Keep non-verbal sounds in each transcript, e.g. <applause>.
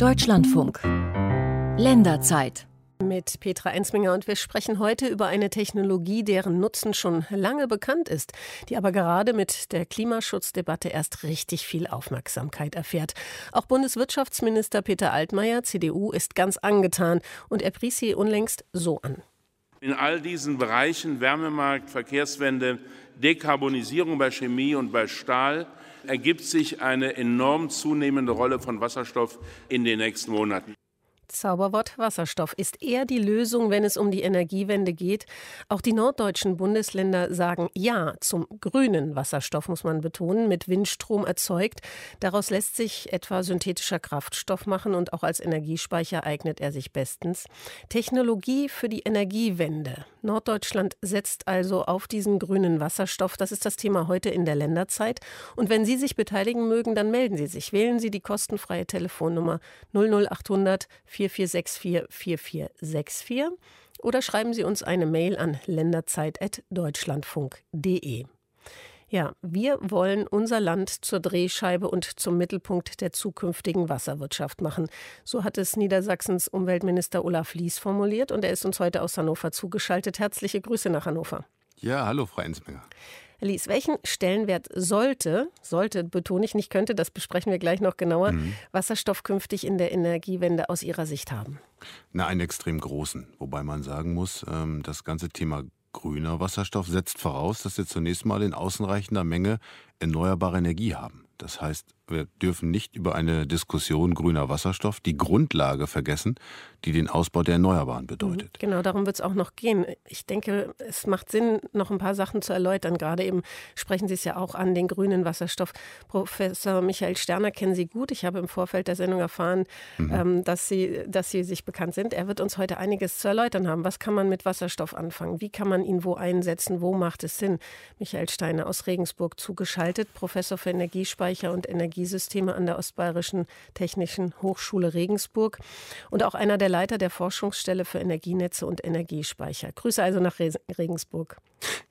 Deutschlandfunk. Länderzeit mit Petra Ensminger und wir sprechen heute über eine Technologie, deren Nutzen schon lange bekannt ist, die aber gerade mit der Klimaschutzdebatte erst richtig viel Aufmerksamkeit erfährt. Auch Bundeswirtschaftsminister Peter Altmaier, CDU, ist ganz angetan und er pries sie unlängst so an. In all diesen Bereichen Wärmemarkt, Verkehrswende, Dekarbonisierung bei Chemie und bei Stahl ergibt sich eine enorm zunehmende Rolle von Wasserstoff in den nächsten Monaten. Zauberwort Wasserstoff. Ist er die Lösung, wenn es um die Energiewende geht? Auch die norddeutschen Bundesländer sagen Ja zum grünen Wasserstoff, muss man betonen, mit Windstrom erzeugt. Daraus lässt sich etwa synthetischer Kraftstoff machen und auch als Energiespeicher eignet er sich bestens. Technologie für die Energiewende. Norddeutschland setzt also auf diesen grünen Wasserstoff. Das ist das Thema heute in der Länderzeit. Und wenn Sie sich beteiligen mögen, dann melden Sie sich. Wählen Sie die kostenfreie Telefonnummer 00800 4464 4464 oder schreiben Sie uns eine Mail an länderzeit.deutschlandfunk.de. Ja, wir wollen unser Land zur Drehscheibe und zum Mittelpunkt der zukünftigen Wasserwirtschaft machen. So hat es Niedersachsens Umweltminister Olaf Lies formuliert und er ist uns heute aus Hannover zugeschaltet. Herzliche Grüße nach Hannover. Ja, hallo, Frau Ensminger. Lies, welchen Stellenwert sollte, sollte, betone ich nicht könnte, das besprechen wir gleich noch genauer, mhm. Wasserstoff künftig in der Energiewende aus Ihrer Sicht haben? Na, einen extrem großen. Wobei man sagen muss, ähm, das ganze Thema grüner Wasserstoff setzt voraus, dass wir zunächst mal in ausreichender Menge erneuerbare Energie haben. Das heißt, wir dürfen nicht über eine Diskussion grüner Wasserstoff die Grundlage vergessen, die den Ausbau der Erneuerbaren bedeutet. Mhm, genau, darum wird es auch noch gehen. Ich denke, es macht Sinn, noch ein paar Sachen zu erläutern. Gerade eben sprechen Sie es ja auch an, den grünen Wasserstoff. Professor Michael Sterner kennen Sie gut. Ich habe im Vorfeld der Sendung erfahren, mhm. ähm, dass, Sie, dass Sie sich bekannt sind. Er wird uns heute einiges zu erläutern haben. Was kann man mit Wasserstoff anfangen? Wie kann man ihn wo einsetzen? Wo macht es Sinn? Michael Steiner aus Regensburg zugeschaltet, Professor für Energiespeicher und Energiesysteme an der Ostbayerischen Technischen Hochschule Regensburg und auch einer der Leiter der Forschungsstelle für Energienetze und Energiespeicher. Grüße also nach Regensburg.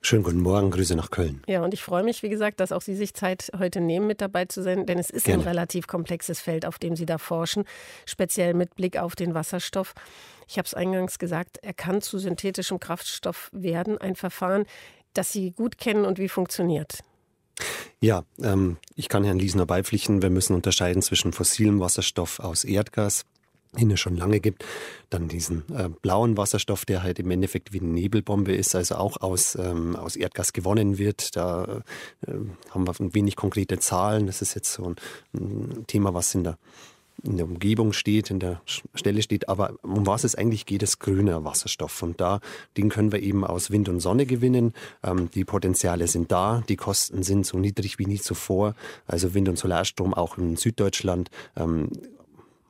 Schönen guten Morgen, Grüße nach Köln. Ja, und ich freue mich, wie gesagt, dass auch Sie sich Zeit heute nehmen, mit dabei zu sein, denn es ist Gerne. ein relativ komplexes Feld, auf dem Sie da forschen, speziell mit Blick auf den Wasserstoff. Ich habe es eingangs gesagt, er kann zu synthetischem Kraftstoff werden, ein Verfahren, das Sie gut kennen und wie funktioniert. Ja, ähm, ich kann Herrn Liesner beipflichten, wir müssen unterscheiden zwischen fossilem Wasserstoff aus Erdgas den es schon lange gibt. Dann diesen äh, blauen Wasserstoff, der halt im Endeffekt wie eine Nebelbombe ist, also auch aus, ähm, aus Erdgas gewonnen wird. Da äh, haben wir wenig konkrete Zahlen. Das ist jetzt so ein, ein Thema, was in der in der Umgebung steht, in der Stelle steht, aber um was es eigentlich geht, ist grüner Wasserstoff. Und da, den können wir eben aus Wind und Sonne gewinnen. Ähm, die Potenziale sind da, die Kosten sind so niedrig wie nie zuvor. Also Wind- und Solarstrom auch in Süddeutschland ähm,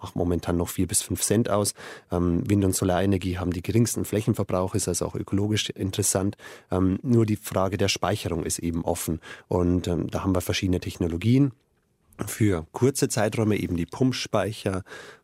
macht momentan noch vier bis fünf Cent aus. Ähm, Wind- und Solarenergie haben die geringsten Flächenverbrauch, ist also auch ökologisch interessant. Ähm, nur die Frage der Speicherung ist eben offen. Und ähm, da haben wir verschiedene Technologien. Für kurze Zeiträume eben die Pumpspeicher,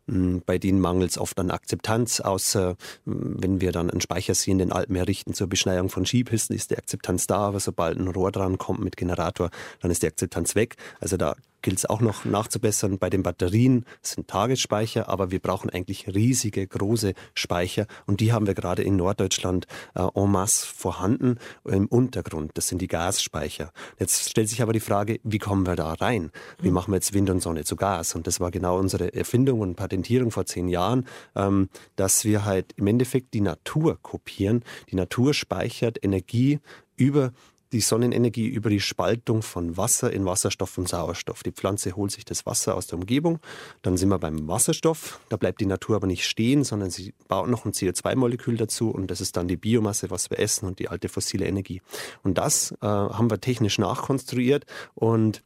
hm, bei denen mangelt es oft an Akzeptanz, außer hm, wenn wir dann einen Speichersee in den Alpen errichten zur Beschneiung von Skipisten, ist die Akzeptanz da, aber sobald ein Rohr dran kommt mit Generator, dann ist die Akzeptanz weg. Also da gilt es auch noch nachzubessern. Bei den Batterien sind Tagesspeicher, aber wir brauchen eigentlich riesige, große Speicher und die haben wir gerade in Norddeutschland äh, en masse vorhanden im Untergrund. Das sind die Gasspeicher. Jetzt stellt sich aber die Frage, wie kommen wir da rein? Wie machen wir jetzt Wind und Sonne zu Gas? Und das war genau unsere Erfindung und Patentierung vor zehn Jahren, ähm, dass wir halt im Endeffekt die Natur kopieren. Die Natur speichert Energie über die Sonnenenergie über die Spaltung von Wasser in Wasserstoff und Sauerstoff. Die Pflanze holt sich das Wasser aus der Umgebung. Dann sind wir beim Wasserstoff. Da bleibt die Natur aber nicht stehen, sondern sie baut noch ein CO2-Molekül dazu und das ist dann die Biomasse, was wir essen und die alte fossile Energie. Und das äh, haben wir technisch nachkonstruiert und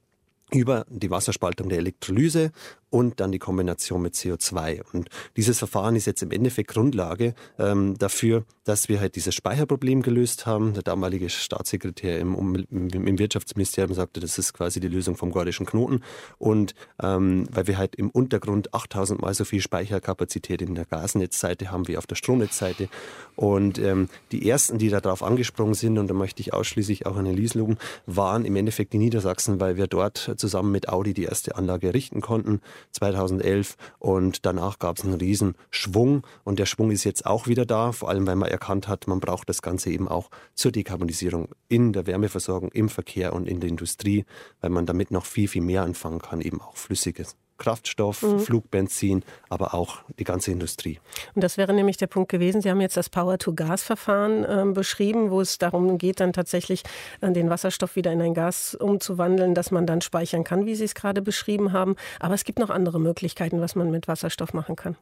über die Wasserspaltung der Elektrolyse und dann die Kombination mit CO2. Und dieses Verfahren ist jetzt im Endeffekt Grundlage ähm, dafür, dass wir halt dieses Speicherproblem gelöst haben. Der damalige Staatssekretär im, im, im Wirtschaftsministerium sagte, das ist quasi die Lösung vom gordischen Knoten. Und ähm, weil wir halt im Untergrund 8000 Mal so viel Speicherkapazität in der Gasnetzseite haben wie auf der Stromnetzseite. Und ähm, die ersten, die darauf angesprungen sind, und da möchte ich ausschließlich auch eine Lies loben, waren im Endeffekt die Niedersachsen, weil wir dort zusammen mit Audi die erste Anlage errichten konnten 2011 und danach gab es einen riesen Schwung und der Schwung ist jetzt auch wieder da, vor allem weil man erkannt hat, man braucht das Ganze eben auch zur Dekarbonisierung in der Wärmeversorgung, im Verkehr und in der Industrie, weil man damit noch viel, viel mehr anfangen kann, eben auch flüssiges Kraftstoff, mhm. Flugbenzin, aber auch die ganze Industrie. Und das wäre nämlich der Punkt gewesen. Sie haben jetzt das Power-to-Gas-Verfahren äh, beschrieben, wo es darum geht, dann tatsächlich äh, den Wasserstoff wieder in ein Gas umzuwandeln, das man dann speichern kann, wie Sie es gerade beschrieben haben. Aber es gibt noch andere Möglichkeiten, was man mit Wasserstoff machen kann.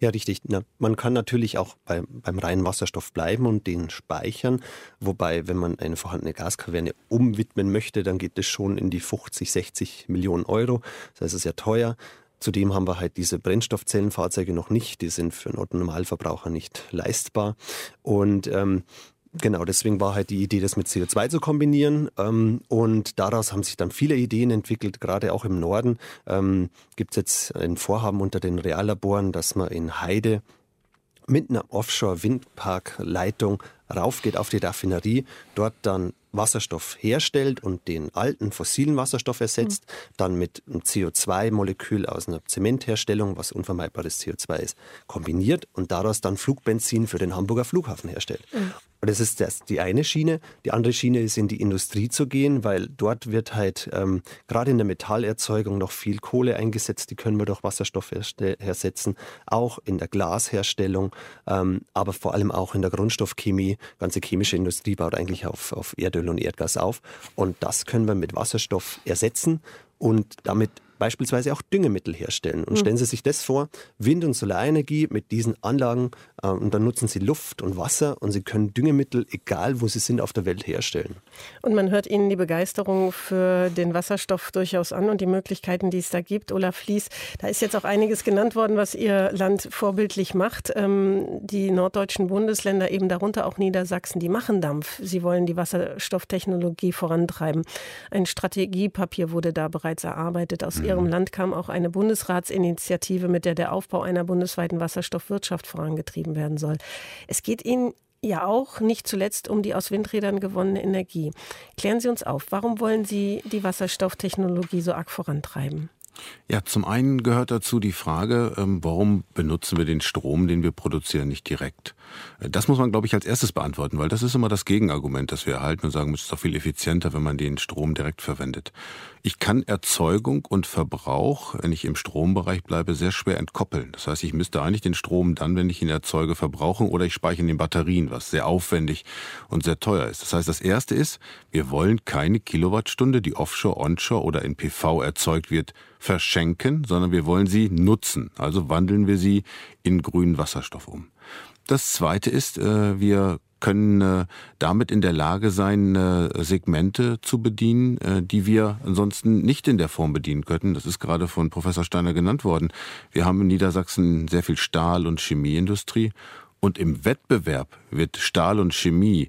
Ja, richtig. Na, man kann natürlich auch bei, beim reinen Wasserstoff bleiben und den speichern. Wobei, wenn man eine vorhandene Gaskaverne umwidmen möchte, dann geht es schon in die 50, 60 Millionen Euro. Das heißt, es ist ja teuer. Zudem haben wir halt diese Brennstoffzellenfahrzeuge noch nicht. Die sind für einen Normalverbraucher nicht leistbar. Und ähm, Genau, deswegen war halt die Idee, das mit CO2 zu kombinieren. Ähm, und daraus haben sich dann viele Ideen entwickelt, gerade auch im Norden. Ähm, Gibt es jetzt ein Vorhaben unter den Reallaboren, dass man in Heide mit einer Offshore-Windparkleitung raufgeht auf die Raffinerie, dort dann Wasserstoff herstellt und den alten fossilen Wasserstoff ersetzt, mhm. dann mit einem CO2-Molekül aus einer Zementherstellung, was unvermeidbares CO2 ist, kombiniert und daraus dann Flugbenzin für den Hamburger Flughafen herstellt. Mhm. Das ist das, die eine Schiene. Die andere Schiene ist in die Industrie zu gehen, weil dort wird halt ähm, gerade in der Metallerzeugung noch viel Kohle eingesetzt. Die können wir durch Wasserstoff ersetzen. Auch in der Glasherstellung, ähm, aber vor allem auch in der Grundstoffchemie. Ganze chemische Industrie baut eigentlich auf, auf Erdöl und Erdgas auf. Und das können wir mit Wasserstoff ersetzen und damit beispielsweise auch Düngemittel herstellen. Und mhm. stellen Sie sich das vor, Wind- und Solarenergie mit diesen Anlagen äh, und dann nutzen Sie Luft und Wasser und Sie können Düngemittel, egal wo sie sind, auf der Welt herstellen. Und man hört Ihnen die Begeisterung für den Wasserstoff durchaus an und die Möglichkeiten, die es da gibt. Olaf Fließ, da ist jetzt auch einiges genannt worden, was Ihr Land vorbildlich macht. Ähm, die norddeutschen Bundesländer, eben darunter auch Niedersachsen, die machen Dampf. Sie wollen die Wasserstofftechnologie vorantreiben. Ein Strategiepapier wurde da bereits erarbeitet. Aus mhm. Ihrem Land kam auch eine Bundesratsinitiative, mit der der Aufbau einer bundesweiten Wasserstoffwirtschaft vorangetrieben werden soll. Es geht Ihnen ja auch nicht zuletzt um die aus Windrädern gewonnene Energie. Klären Sie uns auf, warum wollen Sie die Wasserstofftechnologie so arg vorantreiben? Ja, zum einen gehört dazu die Frage, ähm, warum benutzen wir den Strom, den wir produzieren, nicht direkt? Das muss man, glaube ich, als erstes beantworten, weil das ist immer das Gegenargument, das wir erhalten und sagen, es ist doch viel effizienter, wenn man den Strom direkt verwendet. Ich kann Erzeugung und Verbrauch, wenn ich im Strombereich bleibe, sehr schwer entkoppeln. Das heißt, ich müsste eigentlich den Strom dann, wenn ich ihn erzeuge, verbrauchen oder ich speichere in den Batterien, was sehr aufwendig und sehr teuer ist. Das heißt, das erste ist, wir wollen keine Kilowattstunde, die offshore, onshore oder in PV erzeugt wird, verschenken, sondern wir wollen sie nutzen. Also wandeln wir sie in grünen Wasserstoff um. Das zweite ist, äh, wir können äh, damit in der Lage sein, äh, Segmente zu bedienen, die wir ansonsten nicht in der Form bedienen könnten. Das ist gerade von Professor Steiner genannt worden. Wir haben in Niedersachsen sehr viel Stahl- und Chemieindustrie und im Wettbewerb wird Stahl und Chemie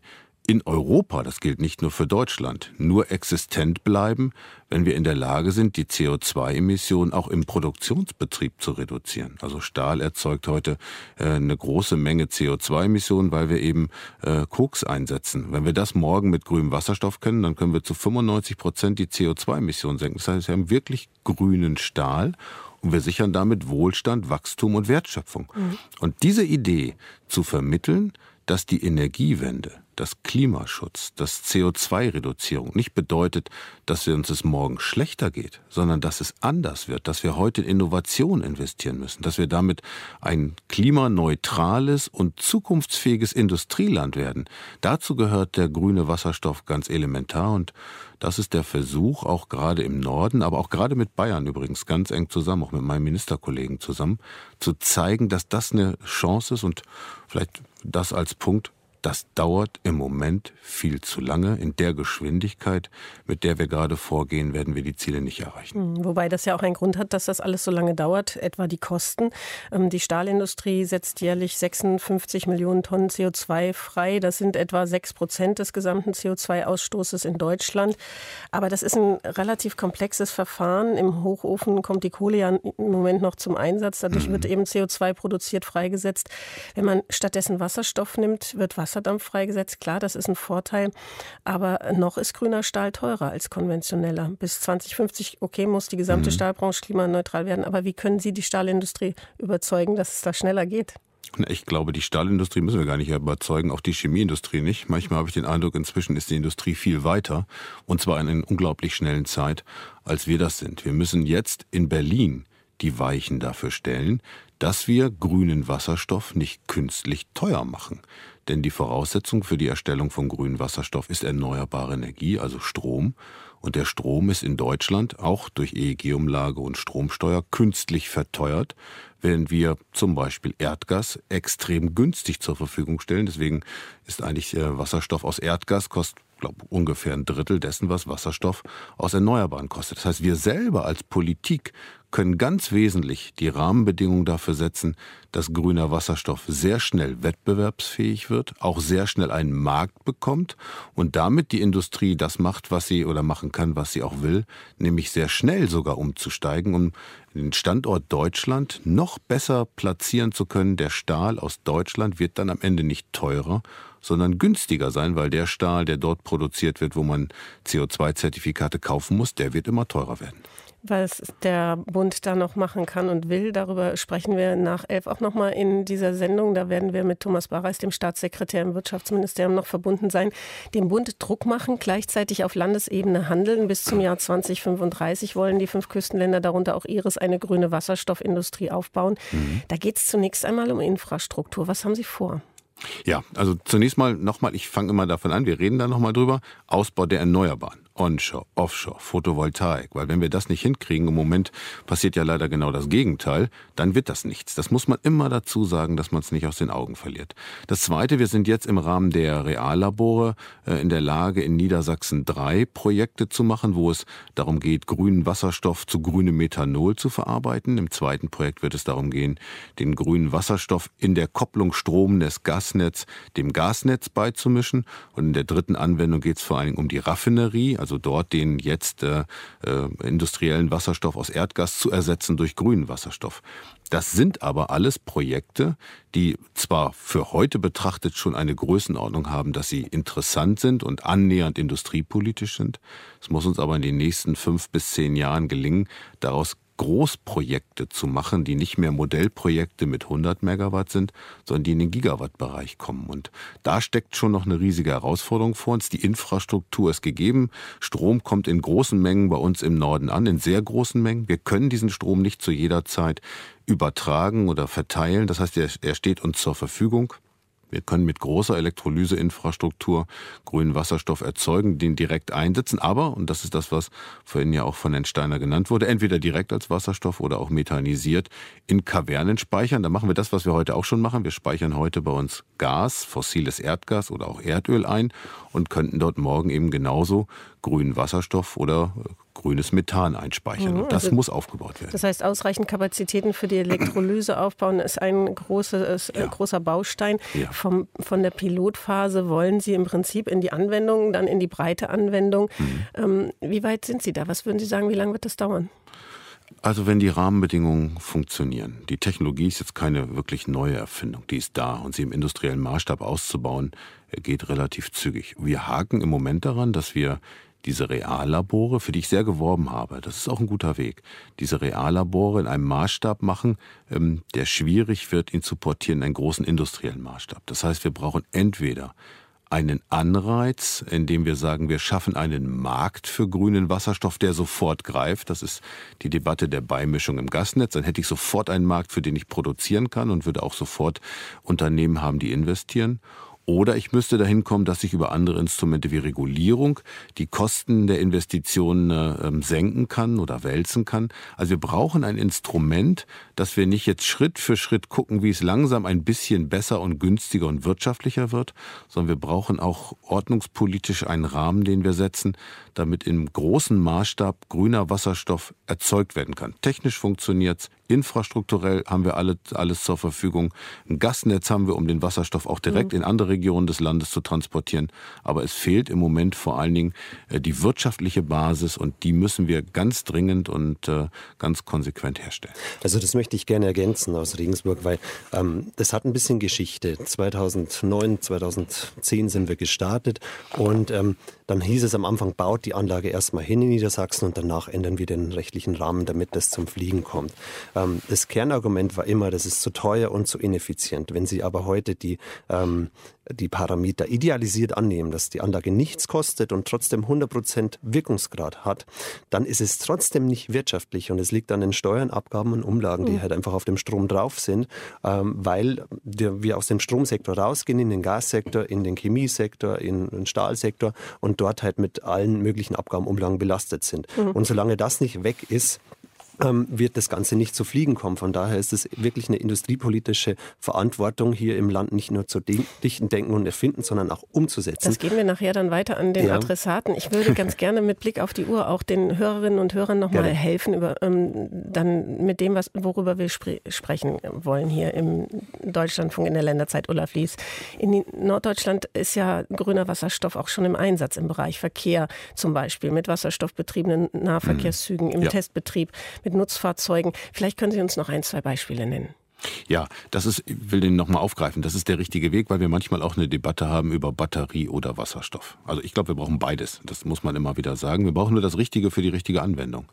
in Europa, das gilt nicht nur für Deutschland, nur existent bleiben, wenn wir in der Lage sind, die CO2-Emissionen auch im Produktionsbetrieb zu reduzieren. Also Stahl erzeugt heute äh, eine große Menge CO2-Emissionen, weil wir eben äh, Koks einsetzen. Wenn wir das morgen mit grünem Wasserstoff können, dann können wir zu 95 Prozent die CO2-Emissionen senken. Das heißt, wir haben wirklich grünen Stahl und wir sichern damit Wohlstand, Wachstum und Wertschöpfung. Mhm. Und diese Idee zu vermitteln, dass die Energiewende dass Klimaschutz, dass CO2-Reduzierung nicht bedeutet, dass wir uns es morgen schlechter geht, sondern dass es anders wird, dass wir heute in Innovation investieren müssen, dass wir damit ein klimaneutrales und zukunftsfähiges Industrieland werden. Dazu gehört der grüne Wasserstoff ganz elementar und das ist der Versuch, auch gerade im Norden, aber auch gerade mit Bayern übrigens ganz eng zusammen, auch mit meinen Ministerkollegen zusammen, zu zeigen, dass das eine Chance ist und vielleicht das als Punkt, das dauert im Moment viel zu lange. In der Geschwindigkeit, mit der wir gerade vorgehen, werden wir die Ziele nicht erreichen. Hm, wobei das ja auch einen Grund hat, dass das alles so lange dauert, etwa die Kosten. Ähm, die Stahlindustrie setzt jährlich 56 Millionen Tonnen CO2 frei. Das sind etwa 6 Prozent des gesamten CO2-Ausstoßes in Deutschland. Aber das ist ein relativ komplexes Verfahren. Im Hochofen kommt die Kohle ja im Moment noch zum Einsatz. Dadurch mhm. wird eben CO2 produziert, freigesetzt. Wenn man stattdessen Wasserstoff nimmt, wird Wasserstoff Wasserdampf freigesetzt. Klar, das ist ein Vorteil, aber noch ist grüner Stahl teurer als konventioneller. Bis 2050, okay, muss die gesamte mhm. Stahlbranche klimaneutral werden, aber wie können Sie die Stahlindustrie überzeugen, dass es da schneller geht? Ich glaube, die Stahlindustrie müssen wir gar nicht überzeugen, auch die Chemieindustrie nicht. Manchmal habe ich den Eindruck, inzwischen ist die Industrie viel weiter und zwar in einer unglaublich schnellen Zeit, als wir das sind. Wir müssen jetzt in Berlin die Weichen dafür stellen, dass wir grünen Wasserstoff nicht künstlich teuer machen. Denn die Voraussetzung für die Erstellung von grünem Wasserstoff ist erneuerbare Energie, also Strom. Und der Strom ist in Deutschland auch durch EEG-Umlage und Stromsteuer künstlich verteuert, während wir zum Beispiel Erdgas extrem günstig zur Verfügung stellen. Deswegen ist eigentlich äh, Wasserstoff aus Erdgas kostet glaube ungefähr ein Drittel dessen, was Wasserstoff aus Erneuerbaren kostet. Das heißt, wir selber als Politik können ganz wesentlich die Rahmenbedingungen dafür setzen, dass grüner Wasserstoff sehr schnell wettbewerbsfähig wird, auch sehr schnell einen Markt bekommt und damit die Industrie das macht, was sie oder machen kann, was sie auch will, nämlich sehr schnell sogar umzusteigen, um den Standort Deutschland noch besser platzieren zu können. Der Stahl aus Deutschland wird dann am Ende nicht teurer, sondern günstiger sein, weil der Stahl, der dort produziert wird, wo man CO2-Zertifikate kaufen muss, der wird immer teurer werden was der Bund da noch machen kann und will. Darüber sprechen wir nach elf auch nochmal in dieser Sendung. Da werden wir mit Thomas Barreis, dem Staatssekretär im Wirtschaftsministerium, noch verbunden sein. Dem Bund Druck machen, gleichzeitig auf Landesebene handeln. Bis zum Jahr 2035 wollen die fünf Küstenländer, darunter auch Ihres, eine grüne Wasserstoffindustrie aufbauen. Mhm. Da geht es zunächst einmal um Infrastruktur. Was haben Sie vor? Ja, also zunächst mal nochmal, ich fange immer davon an, wir reden da nochmal drüber, Ausbau der Erneuerbaren. Onshore, Offshore, Photovoltaik. Weil wenn wir das nicht hinkriegen, im Moment passiert ja leider genau das Gegenteil, dann wird das nichts. Das muss man immer dazu sagen, dass man es nicht aus den Augen verliert. Das Zweite, wir sind jetzt im Rahmen der Reallabore äh, in der Lage, in Niedersachsen drei Projekte zu machen, wo es darum geht, grünen Wasserstoff zu grünem Methanol zu verarbeiten. Im zweiten Projekt wird es darum gehen, den grünen Wasserstoff in der Kopplung Stromnetz, Gasnetz dem Gasnetz beizumischen. Und in der dritten Anwendung geht es vor allen Dingen um die Raffinerie, also also dort den jetzt äh, äh, industriellen Wasserstoff aus Erdgas zu ersetzen durch grünen Wasserstoff. Das sind aber alles Projekte, die zwar für heute betrachtet schon eine Größenordnung haben, dass sie interessant sind und annähernd industriepolitisch sind. Es muss uns aber in den nächsten fünf bis zehn Jahren gelingen, daraus Großprojekte zu machen, die nicht mehr Modellprojekte mit 100 Megawatt sind, sondern die in den Gigawatt-Bereich kommen. Und da steckt schon noch eine riesige Herausforderung vor uns. Die Infrastruktur ist gegeben. Strom kommt in großen Mengen bei uns im Norden an, in sehr großen Mengen. Wir können diesen Strom nicht zu jeder Zeit übertragen oder verteilen. Das heißt, er, steht uns zur Verfügung. Wir können mit großer Elektrolyseinfrastruktur grünen Wasserstoff erzeugen, den direkt einsetzen, aber, und das ist das, was vorhin ja auch von Herrn Steiner genannt wurde, entweder direkt als Wasserstoff oder auch methanisiert in Kavernen speichern. Da machen wir das, was wir heute auch schon machen. Wir speichern heute bei uns Gas, fossiles Erdgas oder auch Erdöl ein und könnten dort morgen eben genauso grünen Wasserstoff oder grünes Methan einspeichern. Mhm, und das also, muss aufgebaut werden. Das heißt, ausreichend Kapazitäten für die Elektrolyse aufbauen ist ein großes, äh, ja. großer Baustein. Ja. Vom, von der Pilotphase wollen Sie im Prinzip in die Anwendung, dann in die breite Anwendung. Mhm. Ähm, wie weit sind Sie da? Was würden Sie sagen, wie lange wird das dauern? Also wenn die Rahmenbedingungen funktionieren, die Technologie ist jetzt keine wirklich neue Erfindung, die ist da und sie im industriellen Maßstab auszubauen, äh, geht relativ zügig. Wir haken im Moment daran, dass wir diese Reallabore, für die ich sehr geworben habe, das ist auch ein guter Weg, diese Reallabore in einem Maßstab machen, ähm, der schwierig wird, ihn zu portieren in einen großen industriellen Maßstab. Das heißt, wir brauchen entweder einen Anreiz, indem wir sagen, wir schaffen einen Markt für grünen Wasserstoff, der sofort greift. Das ist die Debatte der Beimischung im Gasnetz. Dann hätte ich sofort einen Markt, für den ich produzieren kann und würde auch sofort Unternehmen haben, die investieren. Oder ich müsste dahin kommen, dass ich über andere Instrumente wie Regulierung die Kosten der Investitionen äh, senken kann oder wälzen kann. Also wir brauchen ein Instrument, dass wir nicht jetzt Schritt für Schritt gucken, wie es langsam ein bisschen besser und günstiger und wirtschaftlicher wird, sondern wir brauchen auch ordnungspolitisch einen Rahmen, den wir setzen, damit im großen Maßstab grüner Wasserstoff erzeugt werden kann. Technisch funktioniert's, Infrastrukturell haben wir alle, alles zur Verfügung. Ein Gasnetz haben wir, um den Wasserstoff auch direkt mhm. in andere Regionen des Landes zu transportieren. Aber es fehlt im Moment vor allen Dingen äh, die wirtschaftliche Basis und die müssen wir ganz dringend und äh, ganz konsequent herstellen. Also das möchte ich gerne ergänzen aus Regensburg, weil ähm, das hat ein bisschen Geschichte. 2009, 2010 sind wir gestartet und ähm, dann hieß es am Anfang, baut die Anlage erstmal hin in Niedersachsen und danach ändern wir den rechtlichen Rahmen, damit das zum Fliegen kommt. Ähm, das Kernargument war immer, das ist zu teuer und zu ineffizient. Wenn Sie aber heute die, ähm, die Parameter idealisiert annehmen, dass die Anlage nichts kostet und trotzdem 100% Wirkungsgrad hat, dann ist es trotzdem nicht wirtschaftlich und es liegt an den Steuern, Abgaben und Umlagen, die mhm. halt einfach auf dem Strom drauf sind, ähm, weil wir aus dem Stromsektor rausgehen in den Gassektor, in den Chemiesektor, in den Stahlsektor und dort halt mit allen möglichen Abgabenumlagen belastet sind. Mhm. Und solange das nicht weg ist, wird das Ganze nicht zu fliegen kommen. Von daher ist es wirklich eine industriepolitische Verantwortung, hier im Land nicht nur zu dichten, denken und erfinden, sondern auch umzusetzen. Das geben wir nachher dann weiter an den ja. Adressaten. Ich würde ganz <laughs> gerne mit Blick auf die Uhr auch den Hörerinnen und Hörern nochmal helfen, über, ähm, dann mit dem, was, worüber wir spre sprechen wollen hier im Deutschlandfunk in der Länderzeit. Olaf Lies. In Norddeutschland ist ja grüner Wasserstoff auch schon im Einsatz im Bereich Verkehr, zum Beispiel mit wasserstoffbetriebenen Nahverkehrszügen mhm. im ja. Testbetrieb, mit Nutzfahrzeugen. Vielleicht können Sie uns noch ein, zwei Beispiele nennen. Ja, das ist, ich will den nochmal aufgreifen. Das ist der richtige Weg, weil wir manchmal auch eine Debatte haben über Batterie oder Wasserstoff. Also ich glaube, wir brauchen beides. Das muss man immer wieder sagen. Wir brauchen nur das Richtige für die richtige Anwendung.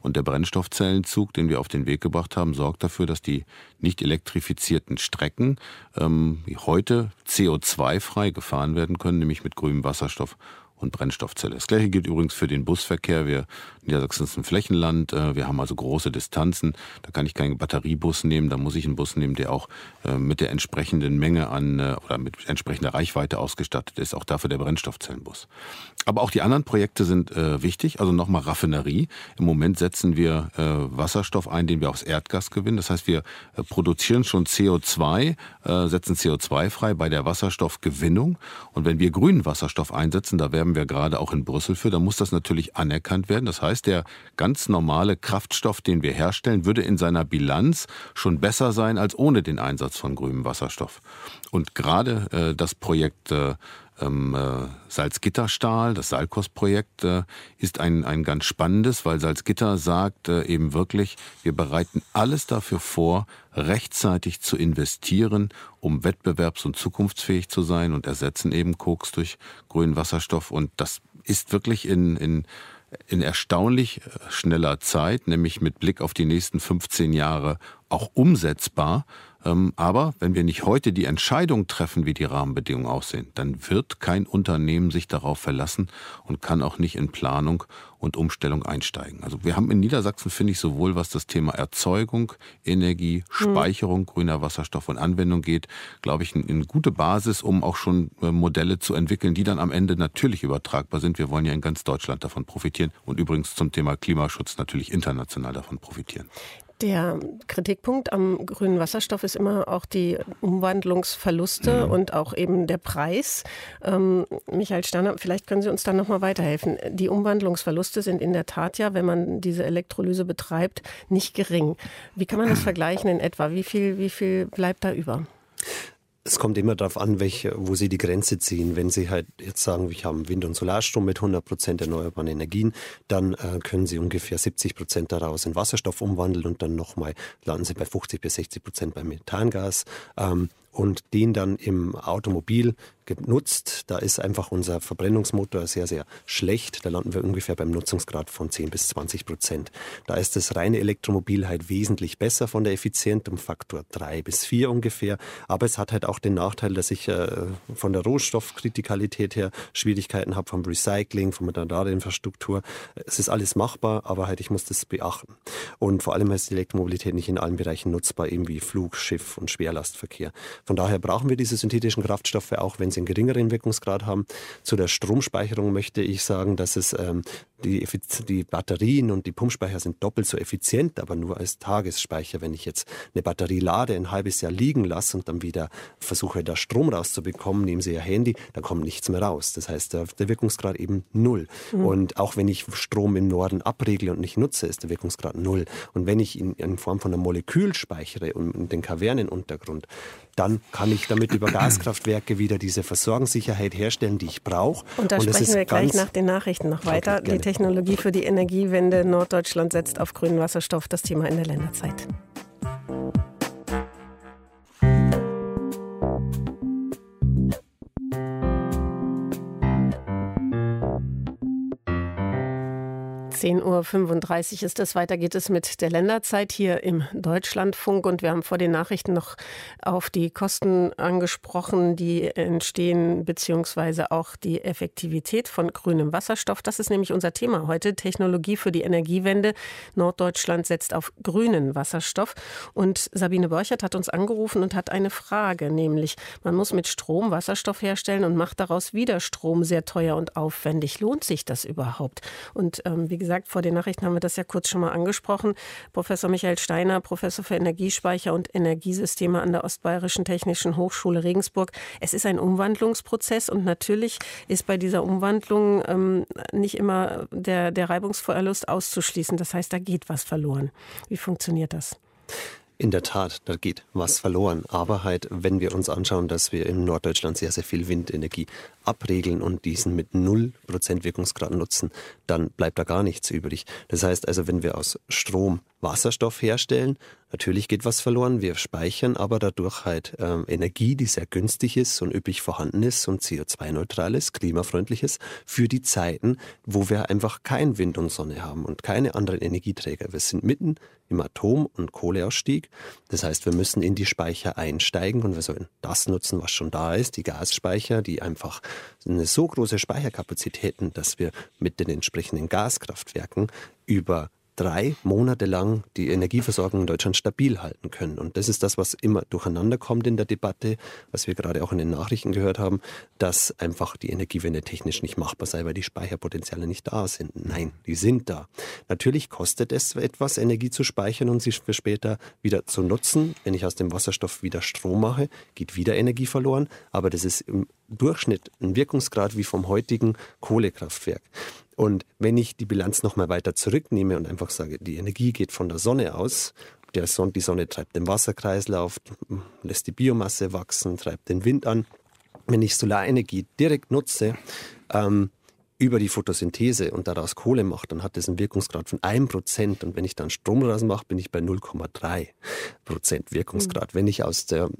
Und der Brennstoffzellenzug, den wir auf den Weg gebracht haben, sorgt dafür, dass die nicht elektrifizierten Strecken ähm, heute CO2-frei gefahren werden können, nämlich mit grünem Wasserstoff und Brennstoffzelle. Das gleiche gilt übrigens für den Busverkehr. Wir Niedersachsen ist ein Flächenland. Äh, wir haben also große Distanzen. Da kann ich keinen Batteriebus nehmen. Da muss ich einen Bus nehmen, der auch äh, mit der entsprechenden Menge an äh, oder mit entsprechender Reichweite ausgestattet ist. Auch dafür der Brennstoffzellenbus. Aber auch die anderen Projekte sind wichtig. Also nochmal Raffinerie. Im Moment setzen wir Wasserstoff ein, den wir aus Erdgas gewinnen. Das heißt, wir produzieren schon CO2, setzen CO2 frei bei der Wasserstoffgewinnung. Und wenn wir grünen Wasserstoff einsetzen, da werben wir gerade auch in Brüssel für, dann muss das natürlich anerkannt werden. Das heißt, der ganz normale Kraftstoff, den wir herstellen, würde in seiner Bilanz schon besser sein als ohne den Einsatz von grünem Wasserstoff. Und gerade äh, das Projekt äh, ähm, äh, Salzgitterstahl, das Salkos-Projekt, äh, ist ein, ein ganz spannendes, weil Salzgitter sagt äh, eben wirklich, wir bereiten alles dafür vor, rechtzeitig zu investieren, um wettbewerbs- und zukunftsfähig zu sein und ersetzen eben Koks durch grünen Wasserstoff. Und das ist wirklich in, in in erstaunlich äh, schneller Zeit, nämlich mit Blick auf die nächsten 15 Jahre, auch umsetzbar. Ähm, aber wenn wir nicht heute die Entscheidung treffen, wie die Rahmenbedingungen aussehen, dann wird kein Unternehmen sich darauf verlassen und kann auch nicht in Planung und Umstellung einsteigen. Also wir haben in Niedersachsen, finde ich, sowohl was das Thema Erzeugung, Energie, hm. Speicherung grüner Wasserstoff und Anwendung geht, glaube ich, eine gute Basis, um auch schon äh, Modelle zu entwickeln, die dann am Ende natürlich übertragbar sind. Wir wollen ja in ganz Deutschland davon profitieren und übrigens zum Thema Klimaschutz natürlich international davon profitieren. Der Kritikpunkt am grünen Wasserstoff ist immer auch die Umwandlungsverluste mhm. und auch eben der Preis. Ähm, Michael Sterner, vielleicht können Sie uns dann nochmal weiterhelfen. Die Umwandlungsverluste sind in der Tat ja, wenn man diese Elektrolyse betreibt, nicht gering. Wie kann man das <clears throat> vergleichen in etwa? Wie viel, wie viel bleibt da über? Es kommt immer darauf an, welche, wo Sie die Grenze ziehen. Wenn Sie halt jetzt sagen, wir haben Wind- und Solarstrom mit 100 Prozent erneuerbaren Energien, dann äh, können Sie ungefähr 70 Prozent daraus in Wasserstoff umwandeln und dann nochmal landen Sie bei 50 bis 60 Prozent beim Methangas. Ähm, und den dann im Automobil genutzt. Da ist einfach unser Verbrennungsmotor sehr, sehr schlecht. Da landen wir ungefähr beim Nutzungsgrad von 10 bis 20 Prozent. Da ist das reine Elektromobil halt wesentlich besser von der Effizienz, um Faktor 3 bis 4 ungefähr. Aber es hat halt auch den Nachteil, dass ich äh, von der Rohstoffkritikalität her Schwierigkeiten habe, vom Recycling, von der Ladeinfrastruktur. Es ist alles machbar, aber halt ich muss das beachten. Und vor allem ist die Elektromobilität nicht in allen Bereichen nutzbar, eben wie Flug, Schiff und Schwerlastverkehr. Von daher brauchen wir diese synthetischen Kraftstoffe, auch wenn sie einen geringeren Wirkungsgrad haben. Zu der Stromspeicherung möchte ich sagen, dass es ähm, die, die Batterien und die Pumpspeicher sind doppelt so effizient, aber nur als Tagesspeicher. Wenn ich jetzt eine Batterie lade, ein halbes Jahr liegen lasse und dann wieder versuche, da Strom rauszubekommen, nehmen Sie Ihr Handy, dann kommt nichts mehr raus. Das heißt, der, der Wirkungsgrad eben null. Mhm. Und auch wenn ich Strom im Norden abregle und nicht nutze, ist der Wirkungsgrad null. Und wenn ich ihn in Form von einem Molekül speichere und in den Kavernenuntergrund, dann kann ich damit über Gaskraftwerke wieder diese Versorgungssicherheit herstellen, die ich brauche. Und da und sprechen wir gleich nach den Nachrichten noch weiter. Okay, die Technologie für die Energiewende Norddeutschland setzt auf grünen Wasserstoff, das Thema in der Länderzeit. 10.35 Uhr ist es. Weiter geht es mit der Länderzeit hier im Deutschlandfunk. Und wir haben vor den Nachrichten noch auf die Kosten angesprochen, die entstehen, beziehungsweise auch die Effektivität von grünem Wasserstoff. Das ist nämlich unser Thema heute. Technologie für die Energiewende. Norddeutschland setzt auf grünen Wasserstoff. Und Sabine Borchert hat uns angerufen und hat eine Frage, nämlich man muss mit Strom Wasserstoff herstellen und macht daraus wieder Strom sehr teuer und aufwendig. Lohnt sich das überhaupt? Und ähm, wie gesagt, gesagt, vor den Nachrichten haben wir das ja kurz schon mal angesprochen. Professor Michael Steiner, Professor für Energiespeicher und Energiesysteme an der Ostbayerischen Technischen Hochschule Regensburg. Es ist ein Umwandlungsprozess und natürlich ist bei dieser Umwandlung ähm, nicht immer der, der Reibungsverlust auszuschließen. Das heißt, da geht was verloren. Wie funktioniert das? In der Tat, da geht was verloren. Aber halt, wenn wir uns anschauen, dass wir in Norddeutschland sehr, sehr viel Windenergie abregeln und diesen mit 0% Wirkungsgrad nutzen, dann bleibt da gar nichts übrig. Das heißt also, wenn wir aus Strom Wasserstoff herstellen, natürlich geht was verloren. Wir speichern aber dadurch halt ähm, Energie, die sehr günstig ist und üppig vorhanden ist und CO2-neutral ist, klimafreundlich ist, für die Zeiten, wo wir einfach kein Wind und Sonne haben und keine anderen Energieträger. Wir sind mitten im Atom- und Kohleausstieg. Das heißt, wir müssen in die Speicher einsteigen und wir sollen das nutzen, was schon da ist, die Gasspeicher, die einfach so große Speicherkapazität hätten, dass wir mit den entsprechenden Gaskraftwerken über drei Monate lang die Energieversorgung in Deutschland stabil halten können. Und das ist das, was immer durcheinander kommt in der Debatte, was wir gerade auch in den Nachrichten gehört haben, dass einfach die Energiewende technisch nicht machbar sei, weil die Speicherpotenziale nicht da sind. Nein, die sind da. Natürlich kostet es etwas, Energie zu speichern und sie für später wieder zu nutzen. Wenn ich aus dem Wasserstoff wieder Strom mache, geht wieder Energie verloren. Aber das ist im Durchschnitt ein Wirkungsgrad wie vom heutigen Kohlekraftwerk. Und wenn ich die Bilanz nochmal weiter zurücknehme und einfach sage, die Energie geht von der Sonne aus, der Sonne, die Sonne treibt den Wasserkreislauf, lässt die Biomasse wachsen, treibt den Wind an. Wenn ich Solarenergie direkt nutze, ähm, über die Photosynthese und daraus Kohle macht, dann hat das einen Wirkungsgrad von 1%. Und wenn ich dann Strom daraus mache, bin ich bei 0,3% Wirkungsgrad. Mhm. Wenn ich aus der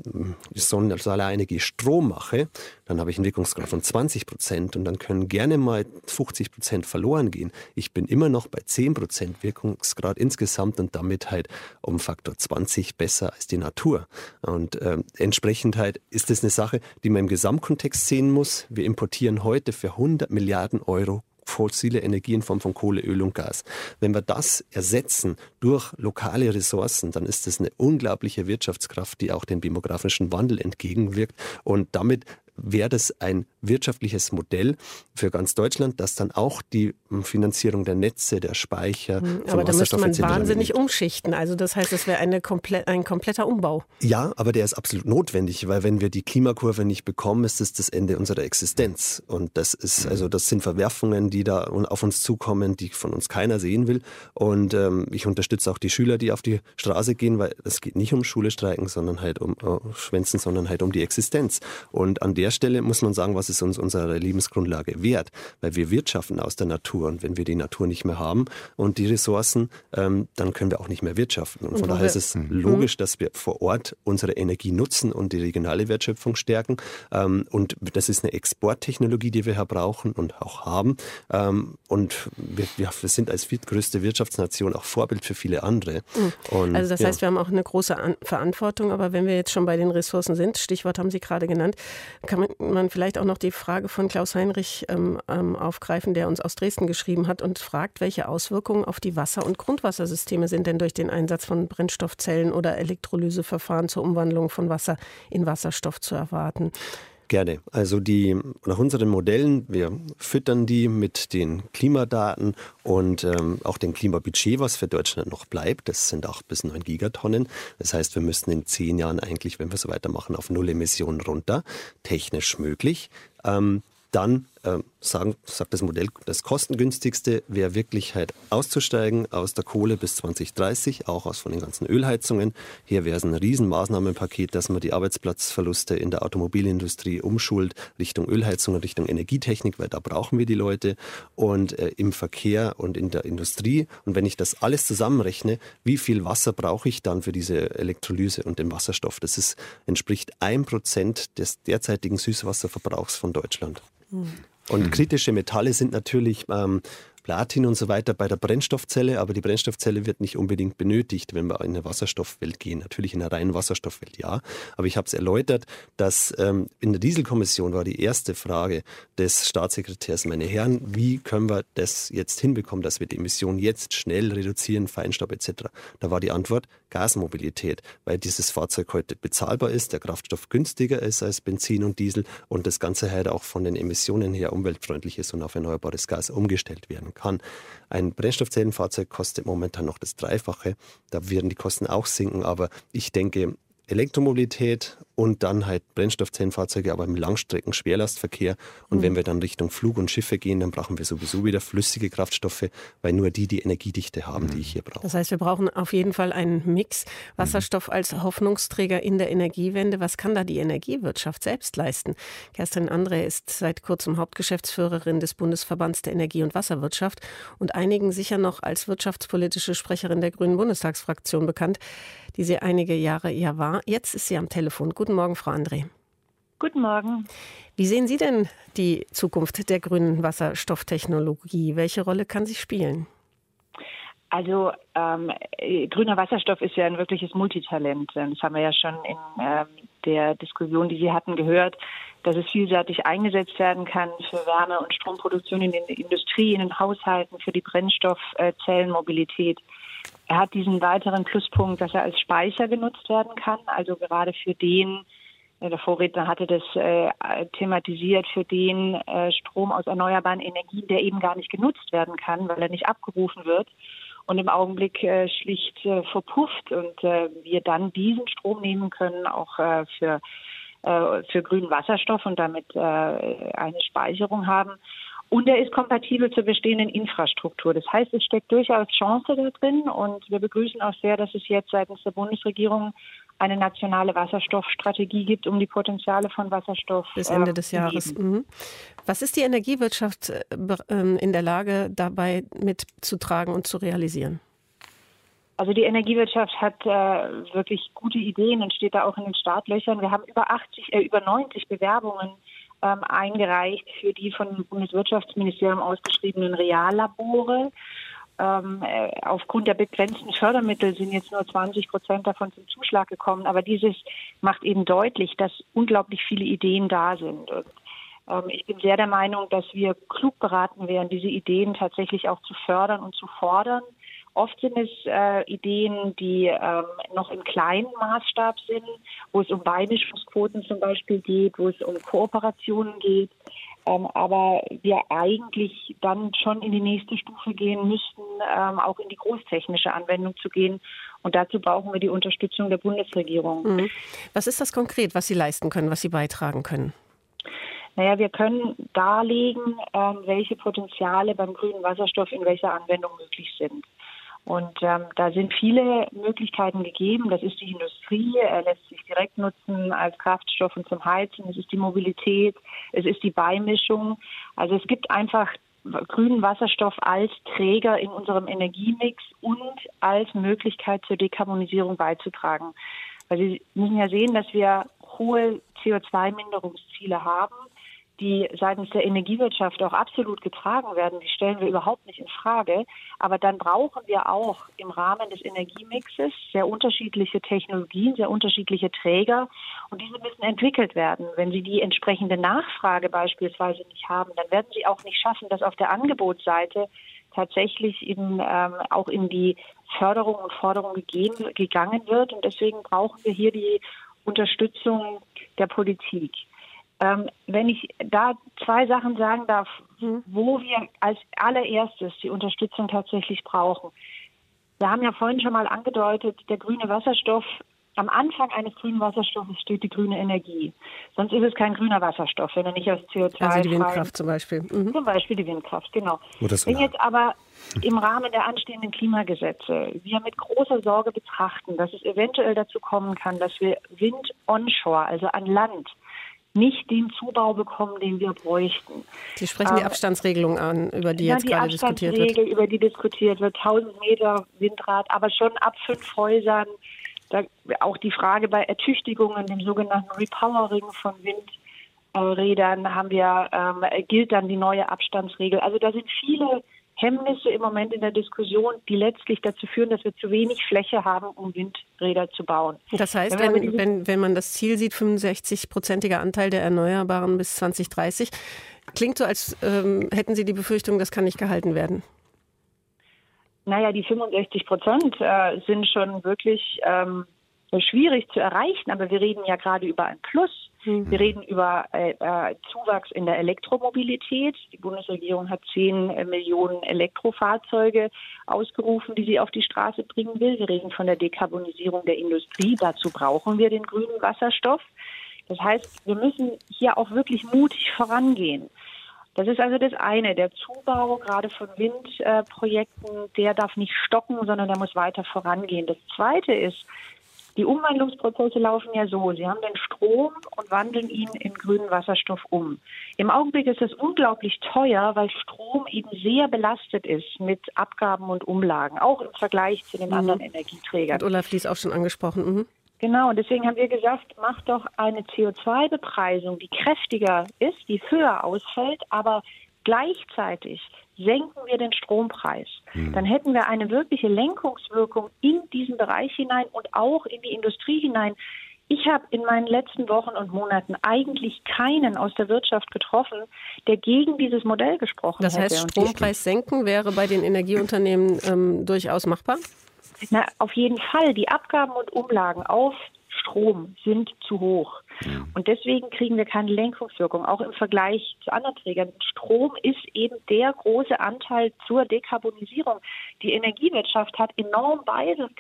Sonne Solarenergie Strom mache, dann habe ich einen Wirkungsgrad von 20% und dann können gerne mal 50% verloren gehen. Ich bin immer noch bei 10% Wirkungsgrad insgesamt und damit halt um Faktor 20 besser als die Natur. Und äh, entsprechend halt ist das eine Sache, die man im Gesamtkontext sehen muss. Wir importieren heute für 100 Milliarden Euro fossile Energie in Form von Kohle, Öl und Gas. Wenn wir das ersetzen durch lokale Ressourcen, dann ist das eine unglaubliche Wirtschaftskraft, die auch dem demografischen Wandel entgegenwirkt und damit wäre das ein wirtschaftliches Modell für ganz Deutschland, das dann auch die hm, Finanzierung der Netze, der Speicher, mhm, aber da müsste man wahnsinnig umschichten. Also das heißt, es wäre komple ein kompletter Umbau. Ja, aber der ist absolut notwendig, weil wenn wir die Klimakurve nicht bekommen, ist es das Ende unserer Existenz. Und das ist also das sind Verwerfungen, die da auf uns zukommen, die von uns keiner sehen will. Und ähm, ich unterstütze auch die Schüler, die auf die Straße gehen, weil es geht nicht um Schule streiken, sondern halt um äh, Schwänzen, sondern halt um die Existenz. Und an der Stelle muss man sagen, was ist uns unsere Lebensgrundlage wert, weil wir wirtschaften aus der Natur und wenn wir die Natur nicht mehr haben und die Ressourcen, ähm, dann können wir auch nicht mehr wirtschaften. Und von daher ist es mhm. logisch, dass wir vor Ort unsere Energie nutzen und die regionale Wertschöpfung stärken. Ähm, und das ist eine Exporttechnologie, die wir hier brauchen und auch haben. Ähm, und wir, wir, sind als viertgrößte Wirtschaftsnation auch Vorbild für viele andere. Mhm. Und, also das ja. heißt, wir haben auch eine große An Verantwortung, aber wenn wir jetzt schon bei den Ressourcen sind, Stichwort haben Sie gerade genannt, kann kann man vielleicht auch noch die Frage von Klaus Heinrich ähm, ähm, aufgreifen, der uns aus Dresden geschrieben hat und fragt, welche Auswirkungen auf die Wasser- und Grundwassersysteme sind denn durch den Einsatz von Brennstoffzellen oder Elektrolyseverfahren zur Umwandlung von Wasser in Wasserstoff zu erwarten. Gerne. Also die nach unseren Modellen, wir füttern die mit den Klimadaten und ähm, auch dem Klimabudget, was für Deutschland noch bleibt. Das sind acht bis neun Gigatonnen. Das heißt, wir müssten in zehn Jahren eigentlich, wenn wir so weitermachen, auf Null Emissionen runter. Technisch möglich. Ähm, dann äh, sagen, sagt das Modell, das kostengünstigste wäre wirklich halt auszusteigen aus der Kohle bis 2030, auch aus von den ganzen Ölheizungen. Hier wäre es ein Riesenmaßnahmenpaket, dass man die Arbeitsplatzverluste in der Automobilindustrie umschult Richtung Ölheizung und Richtung Energietechnik, weil da brauchen wir die Leute und äh, im Verkehr und in der Industrie. Und wenn ich das alles zusammenrechne, wie viel Wasser brauche ich dann für diese Elektrolyse und den Wasserstoff? Das ist, entspricht ein Prozent des derzeitigen Süßwasserverbrauchs von Deutschland. Und kritische Metalle sind natürlich ähm, Platin und so weiter bei der Brennstoffzelle, aber die Brennstoffzelle wird nicht unbedingt benötigt, wenn wir in eine Wasserstoffwelt gehen. Natürlich in einer reinen Wasserstoffwelt, ja. Aber ich habe es erläutert, dass ähm, in der Dieselkommission war die erste Frage des Staatssekretärs, meine Herren, wie können wir das jetzt hinbekommen, dass wir die Emissionen jetzt schnell reduzieren, Feinstaub etc. Da war die Antwort Gasmobilität, weil dieses Fahrzeug heute bezahlbar ist, der Kraftstoff günstiger ist als Benzin und Diesel und das Ganze halt auch von den Emissionen her umweltfreundlich ist und auf erneuerbares Gas umgestellt werden kann. Ein Brennstoffzellenfahrzeug kostet momentan noch das Dreifache. Da werden die Kosten auch sinken, aber ich denke, Elektromobilität und dann halt Brennstoffzellenfahrzeuge, aber im Langstrecken-Schwerlastverkehr. Und mhm. wenn wir dann Richtung Flug und Schiffe gehen, dann brauchen wir sowieso wieder flüssige Kraftstoffe, weil nur die die Energiedichte haben, mhm. die ich hier brauche. Das heißt, wir brauchen auf jeden Fall einen Mix. Wasserstoff mhm. als Hoffnungsträger in der Energiewende. Was kann da die Energiewirtschaft selbst leisten? Kerstin Andre ist seit kurzem Hauptgeschäftsführerin des Bundesverbands der Energie- und Wasserwirtschaft und einigen sicher noch als wirtschaftspolitische Sprecherin der Grünen Bundestagsfraktion bekannt, die sie einige Jahre ja war. Jetzt ist sie am Telefon. Guten Morgen, Frau André. Guten Morgen. Wie sehen Sie denn die Zukunft der grünen Wasserstofftechnologie? Welche Rolle kann sie spielen? Also ähm, grüner Wasserstoff ist ja ein wirkliches Multitalent. Das haben wir ja schon in ähm, der Diskussion, die Sie hatten, gehört, dass es vielseitig eingesetzt werden kann für Wärme- und Stromproduktion in der Industrie, in den Haushalten, für die Brennstoffzellenmobilität. Er hat diesen weiteren Pluspunkt, dass er als Speicher genutzt werden kann, also gerade für den, äh, der Vorredner hatte das äh, thematisiert, für den äh, Strom aus erneuerbaren Energien, der eben gar nicht genutzt werden kann, weil er nicht abgerufen wird und im Augenblick äh, schlicht äh, verpufft und äh, wir dann diesen Strom nehmen können, auch für, für grünen Wasserstoff und damit eine Speicherung haben. Und er ist kompatibel zur bestehenden Infrastruktur. Das heißt, es steckt durchaus Chance da drin und wir begrüßen auch sehr, dass es jetzt seitens der Bundesregierung eine nationale Wasserstoffstrategie gibt, um die Potenziale von Wasserstoff bis Ende des Jahres. Mhm. Was ist die Energiewirtschaft äh, ähm, in der Lage, dabei mitzutragen und zu realisieren? Also die Energiewirtschaft hat äh, wirklich gute Ideen und steht da auch in den Startlöchern. Wir haben über 80, äh, über 90 Bewerbungen ähm, eingereicht für die von Bundeswirtschaftsministerium ausgeschriebenen Reallabore. Ähm, äh, aufgrund der begrenzten Fördermittel sind jetzt nur 20 Prozent davon zum Zuschlag gekommen. Aber dieses macht eben deutlich, dass unglaublich viele Ideen da sind. Und, ähm, ich bin sehr der Meinung, dass wir klug beraten wären, diese Ideen tatsächlich auch zu fördern und zu fordern Oft sind es äh, Ideen, die ähm, noch im kleinen Maßstab sind, wo es um Beimischungsquoten zum Beispiel geht, wo es um Kooperationen geht. Ähm, aber wir eigentlich dann schon in die nächste Stufe gehen müssten, ähm, auch in die großtechnische Anwendung zu gehen. Und dazu brauchen wir die Unterstützung der Bundesregierung. Mhm. Was ist das konkret, was Sie leisten können, was Sie beitragen können? Naja, wir können darlegen, ähm, welche Potenziale beim grünen Wasserstoff in welcher Anwendung möglich sind. Und ähm, da sind viele Möglichkeiten gegeben. Das ist die Industrie, er lässt sich direkt nutzen als Kraftstoff und zum Heizen. Es ist die Mobilität, es ist die Beimischung. Also es gibt einfach grünen Wasserstoff als Träger in unserem Energiemix und als Möglichkeit zur Dekarbonisierung beizutragen. Weil Sie müssen ja sehen, dass wir hohe CO2-Minderungsziele haben die seitens der Energiewirtschaft auch absolut getragen werden, die stellen wir überhaupt nicht in Frage. Aber dann brauchen wir auch im Rahmen des Energiemixes sehr unterschiedliche Technologien, sehr unterschiedliche Träger und diese müssen entwickelt werden. Wenn Sie die entsprechende Nachfrage beispielsweise nicht haben, dann werden Sie auch nicht schaffen, dass auf der Angebotsseite tatsächlich in, ähm, auch in die Förderung und Forderung gegeben, gegangen wird. Und deswegen brauchen wir hier die Unterstützung der Politik. Ähm, wenn ich da zwei Sachen sagen darf, mhm. wo wir als allererstes die Unterstützung tatsächlich brauchen. Wir haben ja vorhin schon mal angedeutet, der grüne Wasserstoff am Anfang eines grünen Wasserstoffes steht die grüne Energie. Sonst ist es kein grüner Wasserstoff, wenn er nicht aus CO2 Also die Windkraft zum Beispiel. Mhm. Zum Beispiel die Windkraft, genau. Wenn jetzt aber im Rahmen der anstehenden Klimagesetze wir mit großer Sorge betrachten, dass es eventuell dazu kommen kann, dass wir Wind onshore, also an Land, nicht den Zubau bekommen, den wir bräuchten. Sie sprechen die ähm, Abstandsregelung an, über die jetzt gerade diskutiert wird. Die Abstandsregel, über die diskutiert wird, 1000 Meter Windrad, aber schon ab fünf Häusern da, auch die Frage bei Ertüchtigungen, dem sogenannten Repowering von Windrädern, haben wir, ähm, gilt dann die neue Abstandsregel. Also da sind viele Hemmnisse im Moment in der Diskussion, die letztlich dazu führen, dass wir zu wenig Fläche haben, um Windräder zu bauen. Das heißt, wenn, wenn, wenn, wenn man das Ziel sieht, 65-prozentiger Anteil der Erneuerbaren bis 2030, klingt so, als ähm, hätten Sie die Befürchtung, das kann nicht gehalten werden. Naja, die 65 Prozent äh, sind schon wirklich ähm, schwierig zu erreichen, aber wir reden ja gerade über ein Plus. Mhm. Wir reden über äh, äh, Zuwachs in der Elektromobilität. Die Bundesregierung hat 10 äh, Millionen Elektrofahrzeuge ausgerufen, die sie auf die Straße bringen will. Wir reden von der Dekarbonisierung der Industrie. Dazu brauchen wir den grünen Wasserstoff. Das heißt, wir müssen hier auch wirklich mutig vorangehen. Das ist also das eine. Der Zubau gerade von Windprojekten, der darf nicht stocken, sondern der muss weiter vorangehen. Das zweite ist, die Umwandlungsprozesse laufen ja so. Sie haben den Strom und wandeln ihn in grünen Wasserstoff um. Im Augenblick ist das unglaublich teuer, weil Strom eben sehr belastet ist mit Abgaben und Umlagen, auch im Vergleich zu den mhm. anderen Energieträgern. Hat Olaf Lies auch schon angesprochen. Mhm. Genau, und deswegen haben wir gesagt, mach doch eine CO2-Bepreisung, die kräftiger ist, die höher ausfällt, aber gleichzeitig senken wir den Strompreis. Mhm. Dann hätten wir eine wirkliche Lenkungswirkung in diesen Bereich hinein und auch in die Industrie hinein. Ich habe in meinen letzten Wochen und Monaten eigentlich keinen aus der Wirtschaft getroffen, der gegen dieses Modell gesprochen hätte. Das heißt, Strompreis senken wäre bei den Energieunternehmen ähm, durchaus machbar? Na, auf jeden Fall. Die Abgaben und Umlagen auf Strom sind zu hoch. Und deswegen kriegen wir keine Lenkungswirkung, auch im Vergleich zu anderen Trägern. Strom ist eben der große Anteil zur Dekarbonisierung. Die Energiewirtschaft hat enorm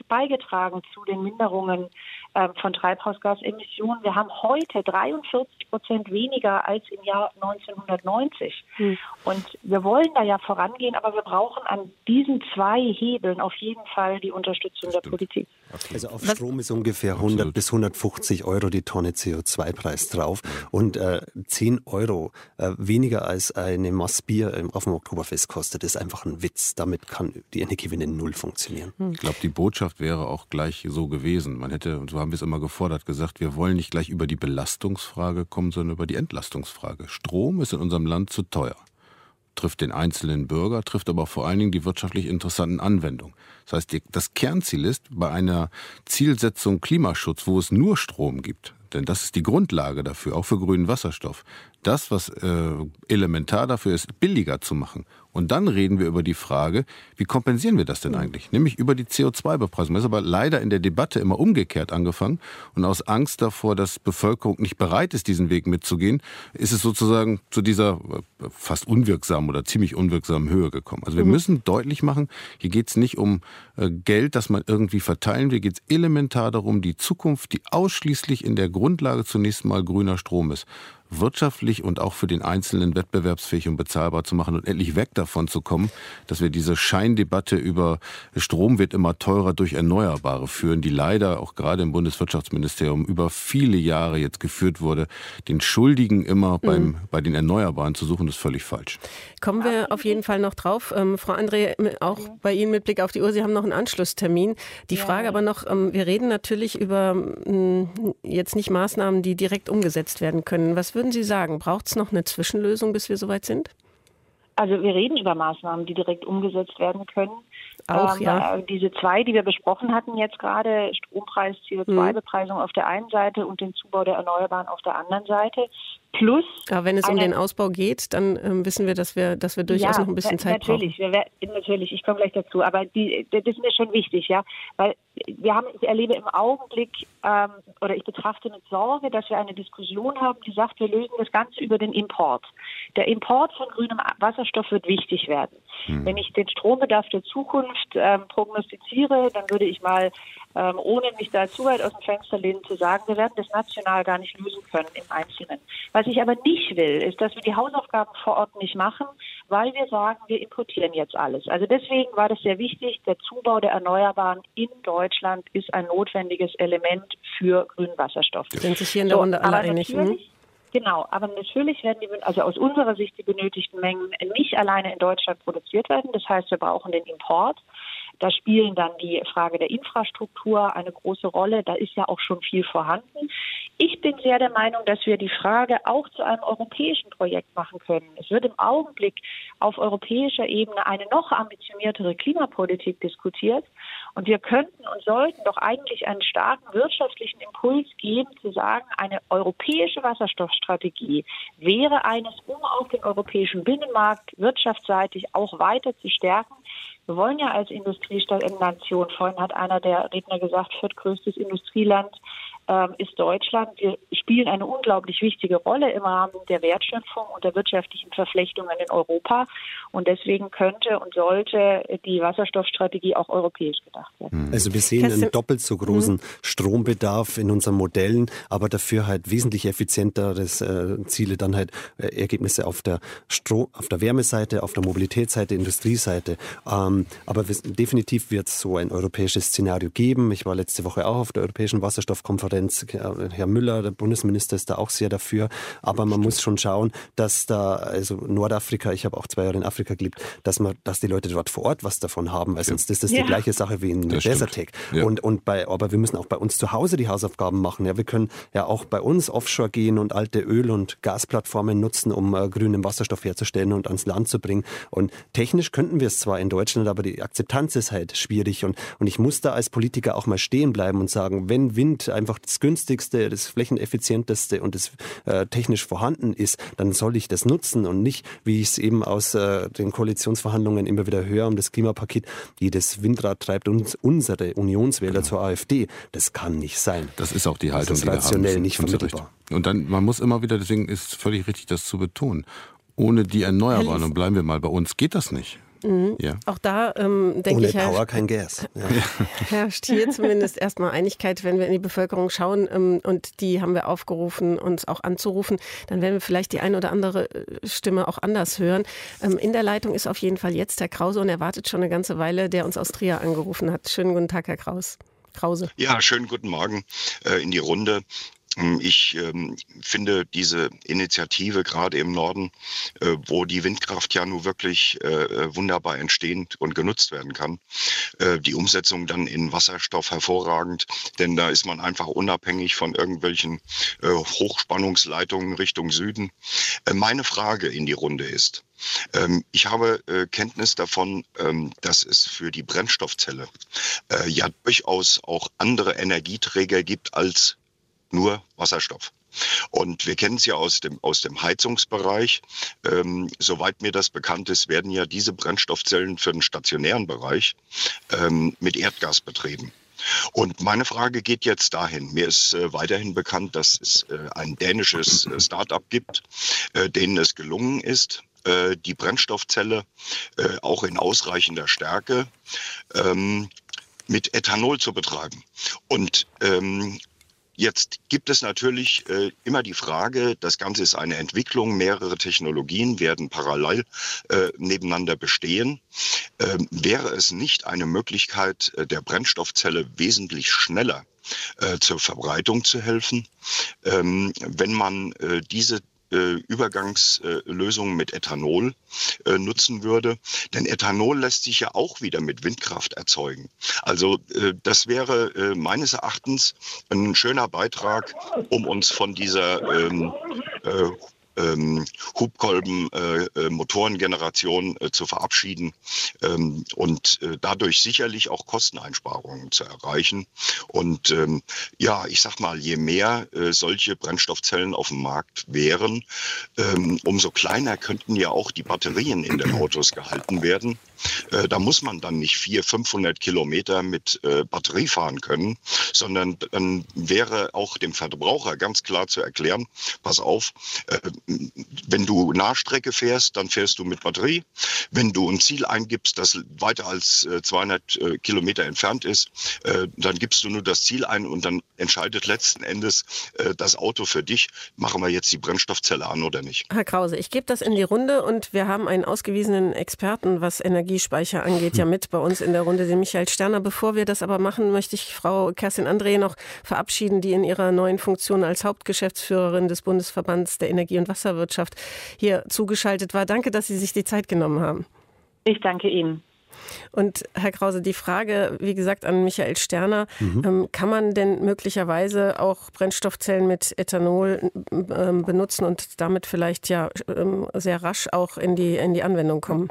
beigetragen zu den Minderungen ähm, von Treibhausgasemissionen. Wir haben heute 43 Prozent weniger als im Jahr 1990. Hm. Und wir wollen da ja vorangehen, aber wir brauchen an diesen zwei Hebeln auf jeden Fall die Unterstützung der Politik. Also auf Strom ist ungefähr 100 bis 150 Euro die Tonne CO2-Preis drauf und äh, 10 Euro äh, weniger als eine Maß Bier auf dem Oktoberfest kostet, ist einfach ein Witz. Damit kann die Energiewende null funktionieren. Ich glaube, die Botschaft wäre auch gleich so gewesen. Man hätte, und so haben wir es immer gefordert, gesagt, wir wollen nicht gleich über die Belastungsfrage kommen, sondern über die Entlastungsfrage. Strom ist in unserem Land zu teuer trifft den einzelnen Bürger, trifft aber vor allen Dingen die wirtschaftlich interessanten Anwendungen. Das heißt, das Kernziel ist, bei einer Zielsetzung Klimaschutz, wo es nur Strom gibt, denn das ist die Grundlage dafür, auch für grünen Wasserstoff, das, was äh, elementar dafür ist, billiger zu machen. Und dann reden wir über die Frage, wie kompensieren wir das denn eigentlich? Nämlich über die CO2-Bepreisung. Das ist aber leider in der Debatte immer umgekehrt angefangen. Und aus Angst davor, dass Bevölkerung nicht bereit ist, diesen Weg mitzugehen, ist es sozusagen zu dieser äh, fast unwirksamen oder ziemlich unwirksamen Höhe gekommen. Also wir mhm. müssen deutlich machen, hier geht es nicht um äh, Geld, das man irgendwie verteilen will. Hier geht es elementar darum, die Zukunft, die ausschließlich in der Grundlage zunächst mal grüner Strom ist wirtschaftlich und auch für den Einzelnen wettbewerbsfähig und bezahlbar zu machen und endlich weg davon zu kommen, dass wir diese Scheindebatte über Strom wird immer teurer durch Erneuerbare führen, die leider auch gerade im Bundeswirtschaftsministerium über viele Jahre jetzt geführt wurde. Den Schuldigen immer beim, mhm. bei den Erneuerbaren zu suchen, ist völlig falsch. Kommen wir auf jeden Fall noch drauf. Ähm, Frau André, auch bei Ihnen mit Blick auf die Uhr, Sie haben noch einen Anschlusstermin. Die ja. Frage aber noch, ähm, wir reden natürlich über ähm, jetzt nicht Maßnahmen, die direkt umgesetzt werden können. Was würden Sie sagen? Braucht es noch eine Zwischenlösung, bis wir soweit sind? Also wir reden über Maßnahmen, die direkt umgesetzt werden können. Auch, ähm, ja. äh, Diese zwei, die wir besprochen hatten jetzt gerade, Strompreis, CO2-Bepreisung Mhm. auf der einen Seite und den Zubau der Erneuerbaren auf der anderen Seite. Plus Aber wenn es um eine- den Ausbau geht, dann ähm, wissen wir, dass wir, dass wir durchaus ja, noch ein bisschen Zeit natürlich, wir wer- natürlich, ich komme gleich dazu, aber die, das ist mir schon wichtig, ja, weil wir haben, ich erlebe im Augenblick ähm, oder ich betrachte mit Sorge, dass wir eine Diskussion haben, die sagt, wir lösen das Ganze über den Import. Der Import von grünem Wasserstoff wird wichtig werden. Wenn ich den Strombedarf der Zukunft ähm, prognostiziere, dann würde ich mal, ähm, ohne mich da zu weit aus dem Fenster lehnen, zu sagen, wir werden das national gar nicht lösen können im Einzelnen. Was ich aber nicht will, ist, dass wir die Hausaufgaben vor Ort nicht machen, weil wir sagen, wir importieren jetzt alles. Also deswegen war das sehr wichtig. Der Zubau der Erneuerbaren in Deutschland ist ein notwendiges Element für grünen Wasserstoff. Sind sich hier in der Runde alle aber einig? Natürlich- Genau, aber natürlich werden die, also aus unserer Sicht die benötigten Mengen nicht alleine in Deutschland produziert werden. Das heißt, wir brauchen den Import. Da spielen dann die Frage der Infrastruktur eine große Rolle. Da ist ja auch schon viel vorhanden. Ich bin sehr der Meinung, dass wir die Frage auch zu einem europäischen Projekt machen können. Es wird im Augenblick auf europäischer Ebene eine noch ambitioniertere Klimapolitik diskutiert. Und wir könnten und sollten doch eigentlich einen starken wirtschaftlichen Impuls geben, zu sagen, eine europäische Wasserstoffstrategie wäre eines, um auch den europäischen Binnenmarkt wirtschaftsseitig auch weiter zu stärken. Wir wollen ja als Industrienation, vorhin hat einer der Redner gesagt, viertgrößtes Industrieland ähm, ist Deutschland. Wir spielen eine unglaublich wichtige Rolle im Rahmen der Wertschöpfung und der wirtschaftlichen Verflechtungen in Europa. Und deswegen könnte und sollte die Wasserstoffstrategie auch europäisch gedacht werden. Also wir sehen einen doppelt so großen Strombedarf in unseren Modellen, aber dafür halt wesentlich effizienteres äh, Ziele, dann halt äh, Ergebnisse auf der Stro auf der Wärmeseite, auf der Mobilitätsseite, Industrieseite. Ähm, aber wir, definitiv wird es so ein europäisches Szenario geben. Ich war letzte Woche auch auf der Europäischen Wasserstoffkonferenz. Herr Müller, der Bundesminister, ist da auch sehr dafür. Aber man muss schon schauen, dass da, also Nordafrika, ich habe auch zwei Jahre in Afrika gelebt, dass man, dass die Leute dort vor Ort was davon haben, weil sonst ist das Ja. die gleiche Sache wie in Desertec. Ja. Und, und bei, aber wir müssen auch bei uns zu Hause die Hausaufgaben machen. Ja, wir können ja auch bei uns offshore gehen und alte Öl- und Gasplattformen nutzen, um äh, grünen Wasserstoff herzustellen und ans Land zu bringen. Und technisch könnten wir es zwar in Deutschland, aber die Akzeptanz ist halt schwierig. Und, und ich muss da als Politiker auch mal stehen bleiben und sagen, wenn Wind einfach das günstigste, das flächeneffizienteste und das äh, technisch vorhanden ist, dann soll ich das nutzen und nicht, wie ich es eben aus äh, den Koalitionsverhandlungen immer wieder höre, um das Klimapaket, jedes Windrad treibt uns unsere Unionswähler zur AfD. Das kann nicht sein. Das ist auch die Haltung, ist die wir haben rationell nicht vermittelbar. Und dann, man muss immer wieder, deswegen ist es völlig richtig, das zu betonen. Ohne die Erneuerbaren, und bleiben wir mal bei uns, geht das nicht. Ja. Auch da ähm, denke Ohne ich, Herr, Power kein Gas. Ja. <laughs> herrscht hier zumindest erstmal Einigkeit, wenn wir in die Bevölkerung schauen ähm, und die haben wir aufgerufen, uns auch anzurufen, dann werden wir vielleicht die eine oder andere äh, Stimme auch anders hören. Ähm, in der Leitung ist auf jeden Fall jetzt Herr Krause und er wartet schon eine ganze Weile, der uns aus Trier angerufen hat. Schönen guten Tag, Herr Kraus. Krause. Ja, schönen guten Morgen äh, in die Runde. Ähm, Ich ähm, finde diese Initiative gerade im Norden, äh, wo die Windkraft ja nun wirklich äh, wunderbar entstehen und genutzt werden kann, äh, die Umsetzung dann in Wasserstoff hervorragend, denn da ist man einfach unabhängig von irgendwelchen äh, Hochspannungsleitungen Richtung Süden. Äh, meine Frage in die Runde ist, ähm, ich habe äh, Kenntnis davon, ähm, dass es für die Brennstoffzelle äh, ja durchaus auch andere Energieträger gibt als nur Wasserstoff. Und wir kennen es ja aus dem, aus dem Heizungsbereich. Ähm, soweit mir das bekannt ist, werden ja diese Brennstoffzellen für den stationären Bereich ähm, mit Erdgas betrieben. Und meine Frage geht jetzt dahin. Mir ist äh, weiterhin bekannt, dass es äh, ein dänisches äh, Start-up gibt, äh, denen es gelungen ist, äh, die Brennstoffzelle äh, auch in ausreichender Stärke ähm, mit Ethanol zu betreiben. Und ähm, Jetzt gibt es natürlich äh, immer die Frage, das Ganze ist eine Entwicklung, mehrere Technologien werden parallel äh, nebeneinander bestehen. Ähm, wäre es nicht eine Möglichkeit, äh, der Brennstoffzelle wesentlich schneller äh, zur Verbreitung zu helfen, ähm, wenn man äh, diese Übergangslösungen mit Ethanol äh, nutzen würde. Denn Ethanol lässt sich ja auch wieder mit Windkraft erzeugen. Also äh, das wäre äh, meines Erachtens ein schöner Beitrag, um uns von dieser ähm, äh, Hubkolben-Motorengeneration äh, äh, zu verabschieden ähm, und äh, dadurch sicherlich auch Kosteneinsparungen zu erreichen. Und ähm, ja, ich sag mal, je mehr äh, solche Brennstoffzellen auf dem Markt wären, ähm, umso kleiner könnten ja auch die Batterien in den Autos gehalten werden. Äh, da muss man dann nicht 400, 500 Kilometer mit äh, Batterie fahren können, sondern dann wäre auch dem Verbraucher ganz klar zu erklären, pass auf, äh, wenn du Nahstrecke fährst, dann fährst du mit Batterie. Wenn du ein Ziel eingibst, das weiter als 200 Kilometer entfernt ist, dann gibst du nur das Ziel ein und dann entscheidet letzten Endes das Auto für dich, machen wir jetzt die Brennstoffzelle an oder nicht. Herr Krause, ich gebe das in die Runde und wir haben einen ausgewiesenen Experten, was Energie Energiespeicher angeht, ja mit bei uns in der Runde, den Michael Sterner. Bevor wir das aber machen, möchte ich Frau Kerstin André noch verabschieden, die in ihrer neuen Funktion als Hauptgeschäftsführerin des Bundesverbands der Energie- und Wasserwirtschaft hier zugeschaltet war. Danke, dass Sie sich die Zeit genommen haben. Ich danke Ihnen. Und Herr Krause, die Frage, wie gesagt, an Michael Sterner, mhm. ähm, kann man denn möglicherweise auch Brennstoffzellen mit Ethanol ähm, benutzen und damit vielleicht ja ähm, sehr rasch auch in die, in die Anwendung kommen?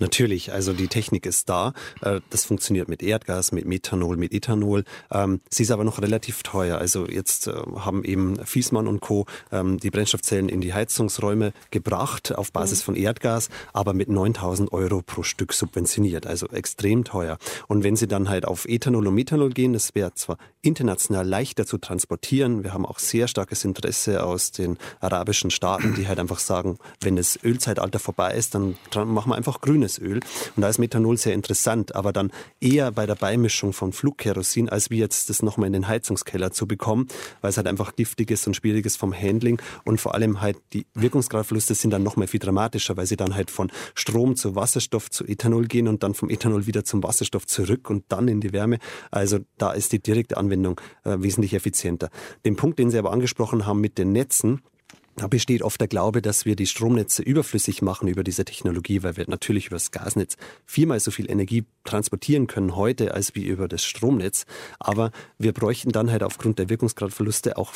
Natürlich, also die Technik ist da. Äh, das funktioniert mit Erdgas, mit Methanol, mit Ethanol. Ähm, sie ist aber noch relativ teuer. Also jetzt äh, haben eben Fiesmann und Co. Ähm, die Brennstoffzellen in die Heizungsräume gebracht auf Basis mhm. von Erdgas, aber mit 9000 Euro pro Stück subventioniert. Also extrem teuer. Und wenn Sie dann halt auf Ethanol und Methanol gehen, das wäre zwar international leichter zu transportieren. Wir haben auch sehr starkes Interesse aus den arabischen Staaten, die halt einfach sagen, wenn das Ölzeitalter vorbei ist, dann machen wir einfach grüne grünes Öl. Und da ist Methanol sehr interessant, aber dann eher bei der Beimischung von Flugkerosin, als wie jetzt das nochmal in den Heizungskeller zu bekommen, weil es halt einfach giftig ist und schwierig ist vom Handling. Und vor allem halt die Wirkungsgradverluste sind dann nochmal viel dramatischer, weil sie dann halt von Strom zu Wasserstoff zu Ethanol gehen und dann vom Ethanol wieder zum Wasserstoff zurück und dann in die Wärme. Also da ist die direkte Anwendung äh, wesentlich effizienter. Den Punkt, den Sie aber angesprochen haben mit den Netzen, da besteht oft der Glaube, dass wir die Stromnetze überflüssig machen über diese Technologie, weil wir natürlich über das Gasnetz viermal so viel Energie transportieren können heute als wie über das Stromnetz. Aber wir bräuchten dann halt aufgrund der Wirkungsgradverluste auch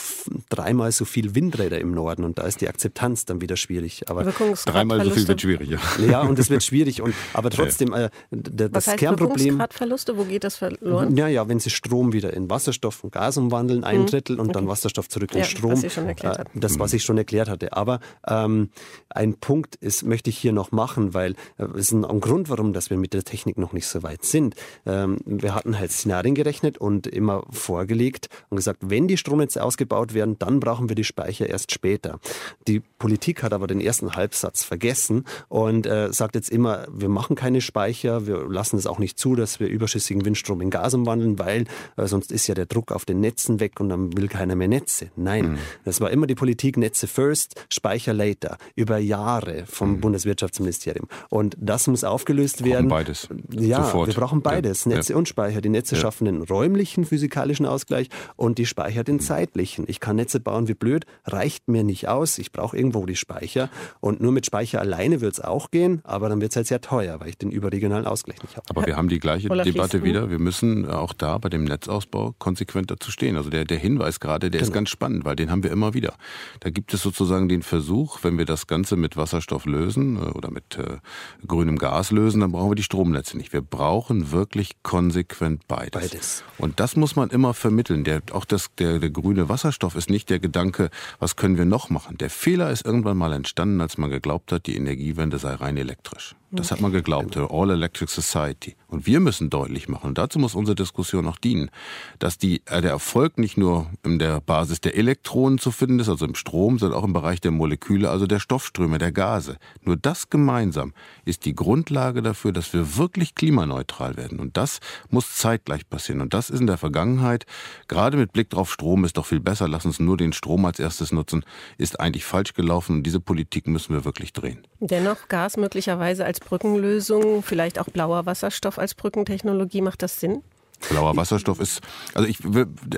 dreimal so viel Windräder im Norden und da ist die Akzeptanz dann wieder schwierig. Aber dreimal so viel wird schwierig. Ja, ja und es wird schwierig. Und, aber trotzdem, äh, das Was heißt Kernproblem. Wirkungsgradverluste, wo geht das verloren? Ja, wenn Sie Strom wieder in Wasserstoff und Gas umwandeln, ein mhm. Drittel und okay. dann Wasserstoff zurück in ja, Strom. Was Sie schon erklärt äh, das, was ich schon erklärt erklärt hatte. Aber ähm, ein Punkt ist, möchte ich hier noch machen, weil äh, es ist ein, ein, Grund, warum dass wir mit der Technik noch nicht so weit sind. Ähm, wir hatten halt Szenarien gerechnet und immer vorgelegt und gesagt, wenn die Stromnetze ausgebaut werden, dann brauchen wir die Speicher erst später. Die Politik hat aber den ersten Halbsatz vergessen und äh, sagt jetzt immer, wir machen keine Speicher, wir lassen es auch nicht zu, dass wir überschüssigen Windstrom in Gas umwandeln, weil äh, sonst ist ja der Druck auf den Netzen weg und dann will keiner mehr Netze. Nein, mhm. das war immer die Politik, Netze First, Speicher Later, über Jahre vom mhm. Bundeswirtschaftsministerium. Und das muss aufgelöst wir werden. beides. Ja, Sofort. wir brauchen beides, ja. Netze ja. und Speicher. Die Netze ja. schaffen den räumlichen physikalischen Ausgleich und die Speicher den mhm. zeitlichen. Ich kann Netze bauen wie blöd, reicht mir nicht aus. Ich brauche irgendwo die Speicher. Und nur mit Speicher alleine wird es auch gehen, aber dann wird es halt sehr teuer, weil ich den überregionalen Ausgleich nicht habe. Aber wir haben die gleiche Olaf Debatte wieder. Wir müssen auch da bei dem Netzausbau konsequent dazu stehen. Also der, der Hinweis gerade, der genau. ist ganz spannend, weil den haben wir immer wieder. Da gibt es sozusagen den Versuch, wenn wir das Ganze mit Wasserstoff lösen äh, oder mit äh, grünem Gas lösen, dann brauchen wir die Stromnetze nicht. Wir brauchen wirklich konsequent beides. Beides. Und das muss man immer vermitteln. Der, auch das, der, der grüne Wasserstoff ist nicht der Gedanke, was können wir noch machen. Der Fehler ist irgendwann mal entstanden, als man geglaubt hat, die Energiewende sei rein elektrisch. Das hat man geglaubt, der All Electric Society. Und wir müssen deutlich machen, und dazu muss unsere Diskussion noch dienen, dass die, äh, der Erfolg nicht nur in der Basis der Elektronen zu finden ist, also im Strom, sondern auch im Bereich der Moleküle, also der Stoffströme, der Gase. Nur das gemeinsam ist die Grundlage dafür, dass wir wirklich klimaneutral werden. Und das muss zeitgleich passieren. Und das ist in der Vergangenheit, gerade mit Blick drauf, Strom ist doch viel besser, lass uns nur den Strom als erstes nutzen, ist eigentlich falsch gelaufen. Und diese Politik müssen wir wirklich drehen. Dennoch Gas möglicherweise als Brückenlösung, vielleicht auch blauer Wasserstoff als Brückentechnologie, macht das Sinn? Blauer Wasserstoff ist, also ich,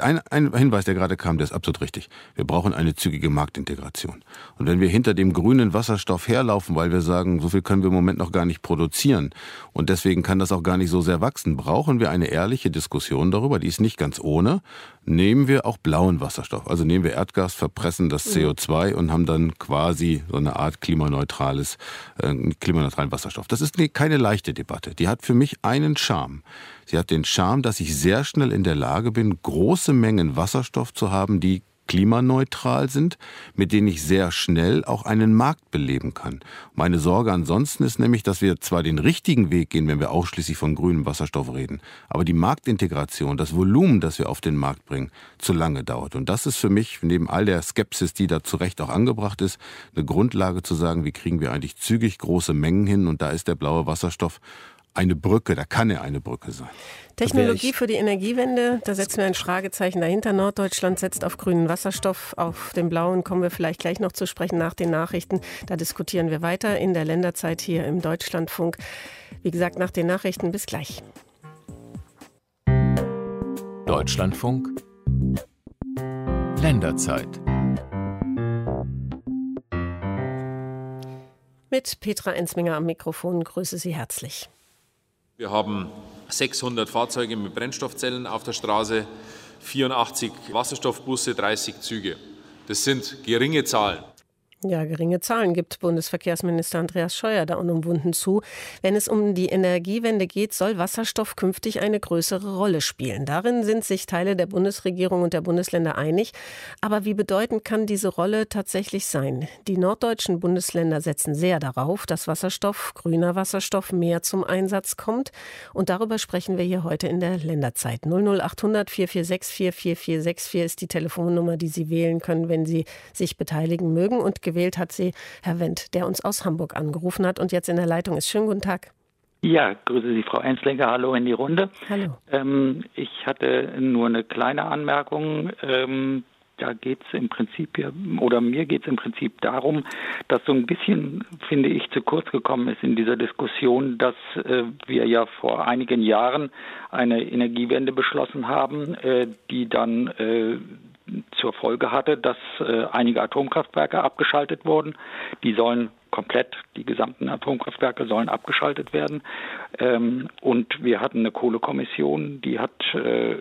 ein, ein Hinweis, der gerade kam, der ist absolut richtig. Wir brauchen eine zügige Marktintegration. Und wenn wir hinter dem grünen Wasserstoff herlaufen, weil wir sagen, so viel können wir im Moment noch gar nicht produzieren und deswegen kann das auch gar nicht so sehr wachsen, brauchen wir eine ehrliche Diskussion darüber, die ist nicht ganz ohne. Nehmen wir auch blauen Wasserstoff. Also nehmen wir Erdgas, verpressen das mhm. CO2 und haben dann quasi so eine Art klimaneutrales, äh, klimaneutralen Wasserstoff. Das ist keine leichte Debatte. Die hat für mich einen Charme. Sie hat den Charme, dass ich sehr schnell in der Lage bin, große Mengen Wasserstoff zu haben, die klimaneutral sind, mit denen ich sehr schnell auch einen Markt beleben kann. Meine Sorge ansonsten ist nämlich, dass wir zwar den richtigen Weg gehen, wenn wir ausschließlich von grünem Wasserstoff reden, aber die Marktintegration, das Volumen, das wir auf den Markt bringen, zu lange dauert. Und das ist für mich, neben all der Skepsis, die da zu Recht auch angebracht ist, eine Grundlage zu sagen, wie kriegen wir eigentlich zügig große Mengen hin. Und da ist der blaue Wasserstoff eine Brücke, da kann er eine Brücke sein. Technologie für die Energiewende, da setzen wir ein Fragezeichen dahinter. Norddeutschland setzt auf grünen Wasserstoff, auf den blauen kommen wir vielleicht gleich noch zu sprechen nach den Nachrichten. Da diskutieren wir weiter in der Länderzeit hier im Deutschlandfunk. Wie gesagt, nach den Nachrichten bis gleich. Deutschlandfunk Länderzeit. Mit Petra Ensminger am Mikrofon grüße Sie herzlich. Wir haben 600 Fahrzeuge mit Brennstoffzellen auf der Straße, 84 Wasserstoffbusse, 30 Züge. Das sind geringe Zahlen. Ja, geringe Zahlen gibt Bundesverkehrsminister Andreas Scheuer da unumwunden zu. Wenn es um die Energiewende geht, soll Wasserstoff künftig eine größere Rolle spielen. Darin sind sich Teile der Bundesregierung und der Bundesländer einig. Aber wie bedeutend kann diese Rolle tatsächlich sein? Die norddeutschen Bundesländer setzen sehr darauf, dass Wasserstoff, grüner Wasserstoff, mehr zum Einsatz kommt. Und darüber sprechen wir hier heute in der Länderzeit. 00800 446 44464 ist die Telefonnummer, die Sie wählen können, wenn Sie sich beteiligen mögen. Und gewählt hat sie Herr Wendt, der uns aus Hamburg angerufen hat und jetzt in der Leitung ist. Schönen guten Tag. Ja, grüße Sie, Frau Enslinger. Hallo in die Runde. Hallo. Ähm, ich hatte nur eine kleine Anmerkung. Ähm, da geht es im Prinzip ja, oder mir geht es im Prinzip darum, dass so ein bisschen, finde ich, zu kurz gekommen ist in dieser Diskussion, dass äh, wir ja vor einigen Jahren eine Energiewende beschlossen haben, äh, die dann äh, zur Folge hatte, dass äh, einige Atomkraftwerke abgeschaltet wurden. Die sollen komplett, die gesamten Atomkraftwerke sollen abgeschaltet werden. Ähm, und wir hatten eine Kohlekommission, die hat äh,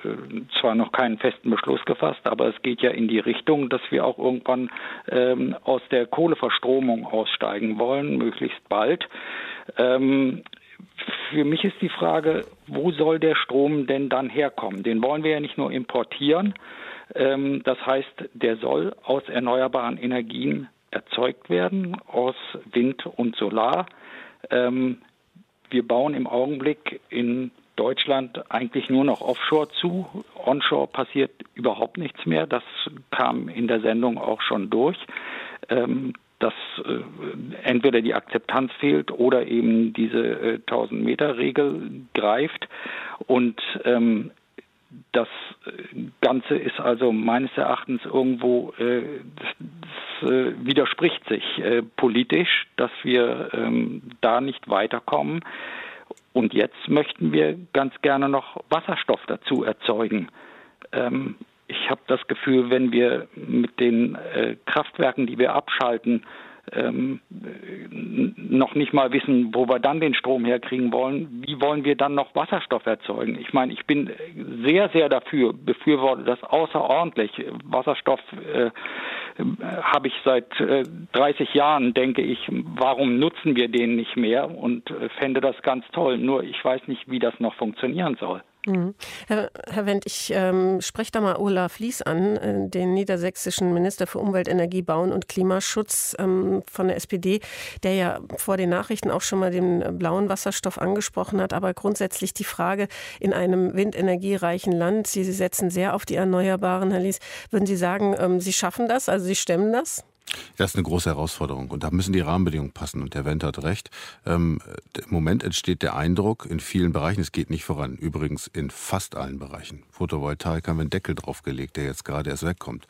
zwar noch keinen festen Beschluss gefasst, aber es geht ja in die Richtung, dass wir auch irgendwann ähm, aus der Kohleverstromung aussteigen wollen, möglichst bald. Ähm, für mich ist die Frage, wo soll der Strom denn dann herkommen? Den wollen wir ja nicht nur importieren, das heißt, der soll aus erneuerbaren Energien erzeugt werden, aus Wind und Solar. Ähm, wir bauen im Augenblick in Deutschland eigentlich nur noch Offshore zu. Onshore passiert überhaupt nichts mehr. Das kam in der Sendung auch schon durch. Ähm, dass äh, entweder die Akzeptanz fehlt oder eben diese äh, 1000-Meter-Regel greift. Und ähm, das Ganze ist also meines Erachtens irgendwo, äh, das, äh, widerspricht sich äh, politisch, dass wir ähm, da nicht weiterkommen. Und jetzt möchten wir ganz gerne noch Wasserstoff dazu erzeugen. Ähm, ich habe das Gefühl, wenn wir mit den äh, Kraftwerken, die wir abschalten, ähm, noch nicht mal wissen, wo wir dann den Strom herkriegen wollen, wie wollen wir dann noch Wasserstoff erzeugen? Ich meine, ich bin sehr, sehr dafür, befürworte das außerordentlich. Wasserstoff äh, habe ich seit äh, 30 Jahren, denke ich, warum nutzen wir den nicht mehr und äh, fände das ganz toll. Nur ich weiß nicht, wie das noch funktionieren soll. Mhm. Herr, Herr Wendt, ich ähm, spreche da mal Olaf Lies an, äh, den niedersächsischen Minister für Umwelt, Energie, Bauen und Klimaschutz ähm, von der SPD, der ja vor den Nachrichten auch schon mal den blauen Wasserstoff angesprochen hat. Aber grundsätzlich die Frage in einem windenergiereichen Land, Sie, Sie setzen sehr auf die Erneuerbaren, Herr Lies, würden Sie sagen, ähm, Sie schaffen das, also Sie stemmen das? Das ist eine große Herausforderung und da müssen die Rahmenbedingungen passen. Und der Wendt hat recht. Ähm, Im Moment entsteht der Eindruck in vielen Bereichen, es geht nicht voran. Übrigens in fast allen Bereichen. Photovoltaik haben wir einen Deckel draufgelegt, der jetzt gerade erst wegkommt.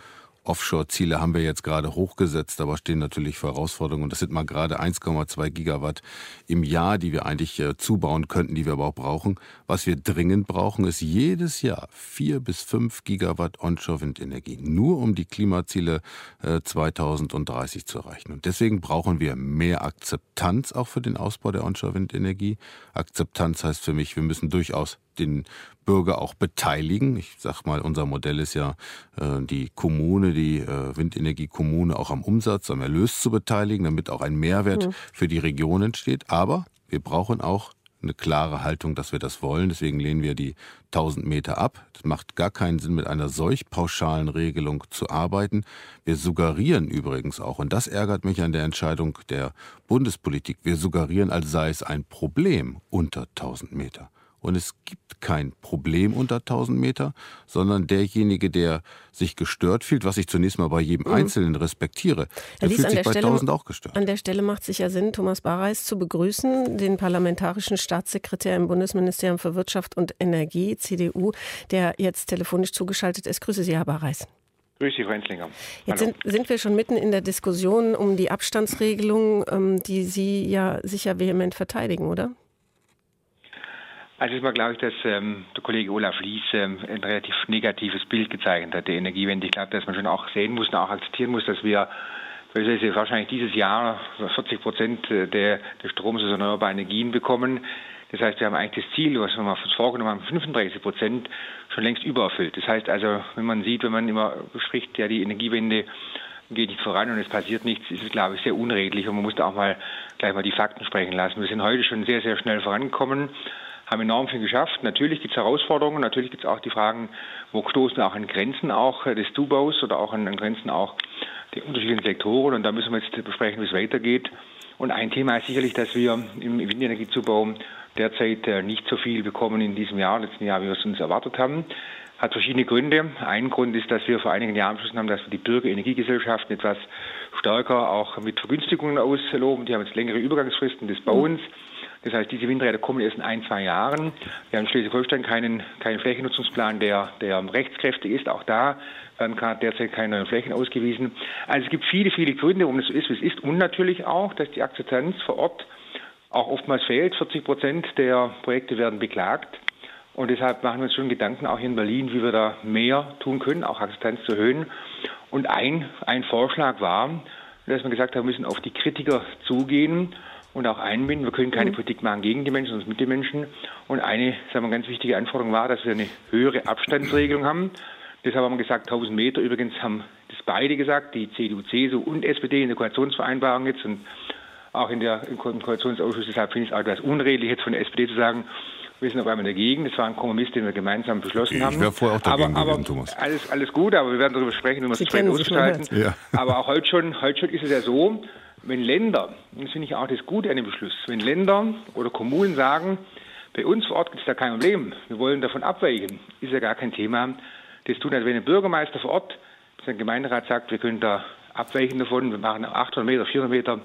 Offshore-Ziele haben wir jetzt gerade hochgesetzt, aber stehen natürlich vor Herausforderungen. Und das sind mal gerade 1,2 Gigawatt im Jahr, die wir eigentlich äh, zubauen könnten, die wir aber auch brauchen. Was wir dringend brauchen, ist jedes Jahr vier bis fünf Gigawatt Onshore-Windenergie, nur um die Klimaziele äh, 2030 zu erreichen. Und deswegen brauchen wir mehr Akzeptanz auch für den Ausbau der Onshore-Windenergie. Akzeptanz heißt für mich, wir müssen durchaus den Bürger auch beteiligen. Ich sag mal, unser Modell ist ja, äh, die Kommune, die äh, Windenergiekommune auch am Umsatz, am Erlös zu beteiligen, damit auch ein Mehrwert mhm. für die Region entsteht. Aber wir brauchen auch eine klare Haltung, dass wir das wollen. Deswegen lehnen wir die 1000 Meter ab. Es macht gar keinen Sinn, mit einer solch pauschalen Regelung zu arbeiten. Wir suggerieren übrigens auch, und das ärgert mich an der Entscheidung der Bundespolitik, wir suggerieren, als sei es ein Problem unter 1000 Meter. Und es gibt kein Problem unter 1000 Meter, sondern derjenige, der sich gestört fühlt, was ich zunächst mal bei jedem mhm. Einzelnen respektiere, der fühlt sich bei Stelle, 1000 auch gestört. An der Stelle macht sich ja Sinn, Thomas Bareis zu begrüßen, den parlamentarischen Staatssekretär im Bundesministerium für Wirtschaft und Energie, CDU, der jetzt telefonisch zugeschaltet ist. Grüße Sie, Herr Bareis. Grüße Sie, Frau Enzlinger. Jetzt sind, sind, wir schon mitten in der Diskussion um die Abstandsregelung, ähm, die Sie ja sicher vehement verteidigen, oder? Also ist mal, glaube ich, dass ähm, der Kollege Olaf Lies ähm, ein relativ negatives Bild gezeichnet hat, der Energiewende. Ich glaube, dass man schon auch sehen muss und auch akzeptieren muss, dass wir weil wahrscheinlich dieses Jahr 40 Prozent der, des Stroms aus erneuerbaren Energien bekommen. Das heißt, wir haben eigentlich das Ziel, was wir uns vorgenommen haben, 35 Prozent schon längst übererfüllt. Das heißt also, wenn man sieht, wenn man immer spricht, ja, die Energiewende geht nicht voran und es passiert nichts, ist es, glaube ich, sehr unredlich und man muss da auch mal gleich mal die Fakten sprechen lassen. Wir sind heute schon sehr, sehr schnell vorangekommen haben enorm viel geschafft. Natürlich gibt es Herausforderungen, natürlich gibt es auch die Fragen, wo stoßen auch an Grenzen auch des Zubaus oder auch an, an Grenzen auch der unterschiedlichen Sektoren und da müssen wir jetzt besprechen, wie es weitergeht. Und ein Thema ist sicherlich, dass wir im Windenergiezubau derzeit äh, nicht so viel bekommen in diesem Jahr, letzten Jahr, wie wir es uns erwartet haben. Hat verschiedene Gründe. Ein Grund ist, dass wir vor einigen Jahren beschlossen haben, dass wir die Bürgerenergiegesellschaften etwas stärker auch mit Vergünstigungen ausloben. Die haben jetzt längere Übergangsfristen des Bauens. Mhm. Das heißt, diese Windräder kommen erst in ein, zwei Jahren. Wir haben in Schleswig-Holstein keinen, keinen Flächennutzungsplan, der, der rechtskräftig ist. Auch da werden gerade derzeit keine neuen Flächen ausgewiesen. Also es gibt viele, viele Gründe, warum es so ist, wie es ist. Und natürlich auch, dass die Akzeptanz vor Ort auch oftmals fehlt. 40 Prozent der Projekte werden beklagt. Und deshalb machen wir uns schon Gedanken, auch hier in Berlin, wie wir da mehr tun können, auch Akzeptanz zu erhöhen. Und ein, ein Vorschlag war, dass wir gesagt haben, wir müssen auf die Kritiker zugehen und auch einbinden. Wir können keine mhm. Politik machen gegen die Menschen, sondern mit den Menschen. Und eine, sagen wir, ganz wichtige Anforderung war, dass wir eine höhere Abstandsregelung haben. Deshalb haben wir gesagt, 1000 Meter. Übrigens haben das beide gesagt, die CDU, CSU und SPD in der Koalitionsvereinbarung jetzt und auch in der, im Koalitionsausschuss. Deshalb finde ich es auch etwas unredlich, jetzt von der SPD zu sagen, wir sind auf einmal dagegen. Das war ein Kompromiss, den wir gemeinsam beschlossen haben. Ich wäre vorher auch dagegen aber, gewesen, Thomas. Alles, alles gut, aber wir werden darüber sprechen, wie wir es streng ausgestalten. Ja. Aber auch heute schon, heute schon ist es ja so, wenn Länder, und das finde ich auch das Gute an dem Beschluss, wenn Länder oder Kommunen sagen, bei uns vor Ort gibt es da kein Problem, wir wollen davon abweichen, ist ja gar kein Thema. Das tun also, wenn ein Bürgermeister vor Ort, sein Gemeinderat sagt, wir können da abweichen davon, wir machen 800 Meter, 400 Meter,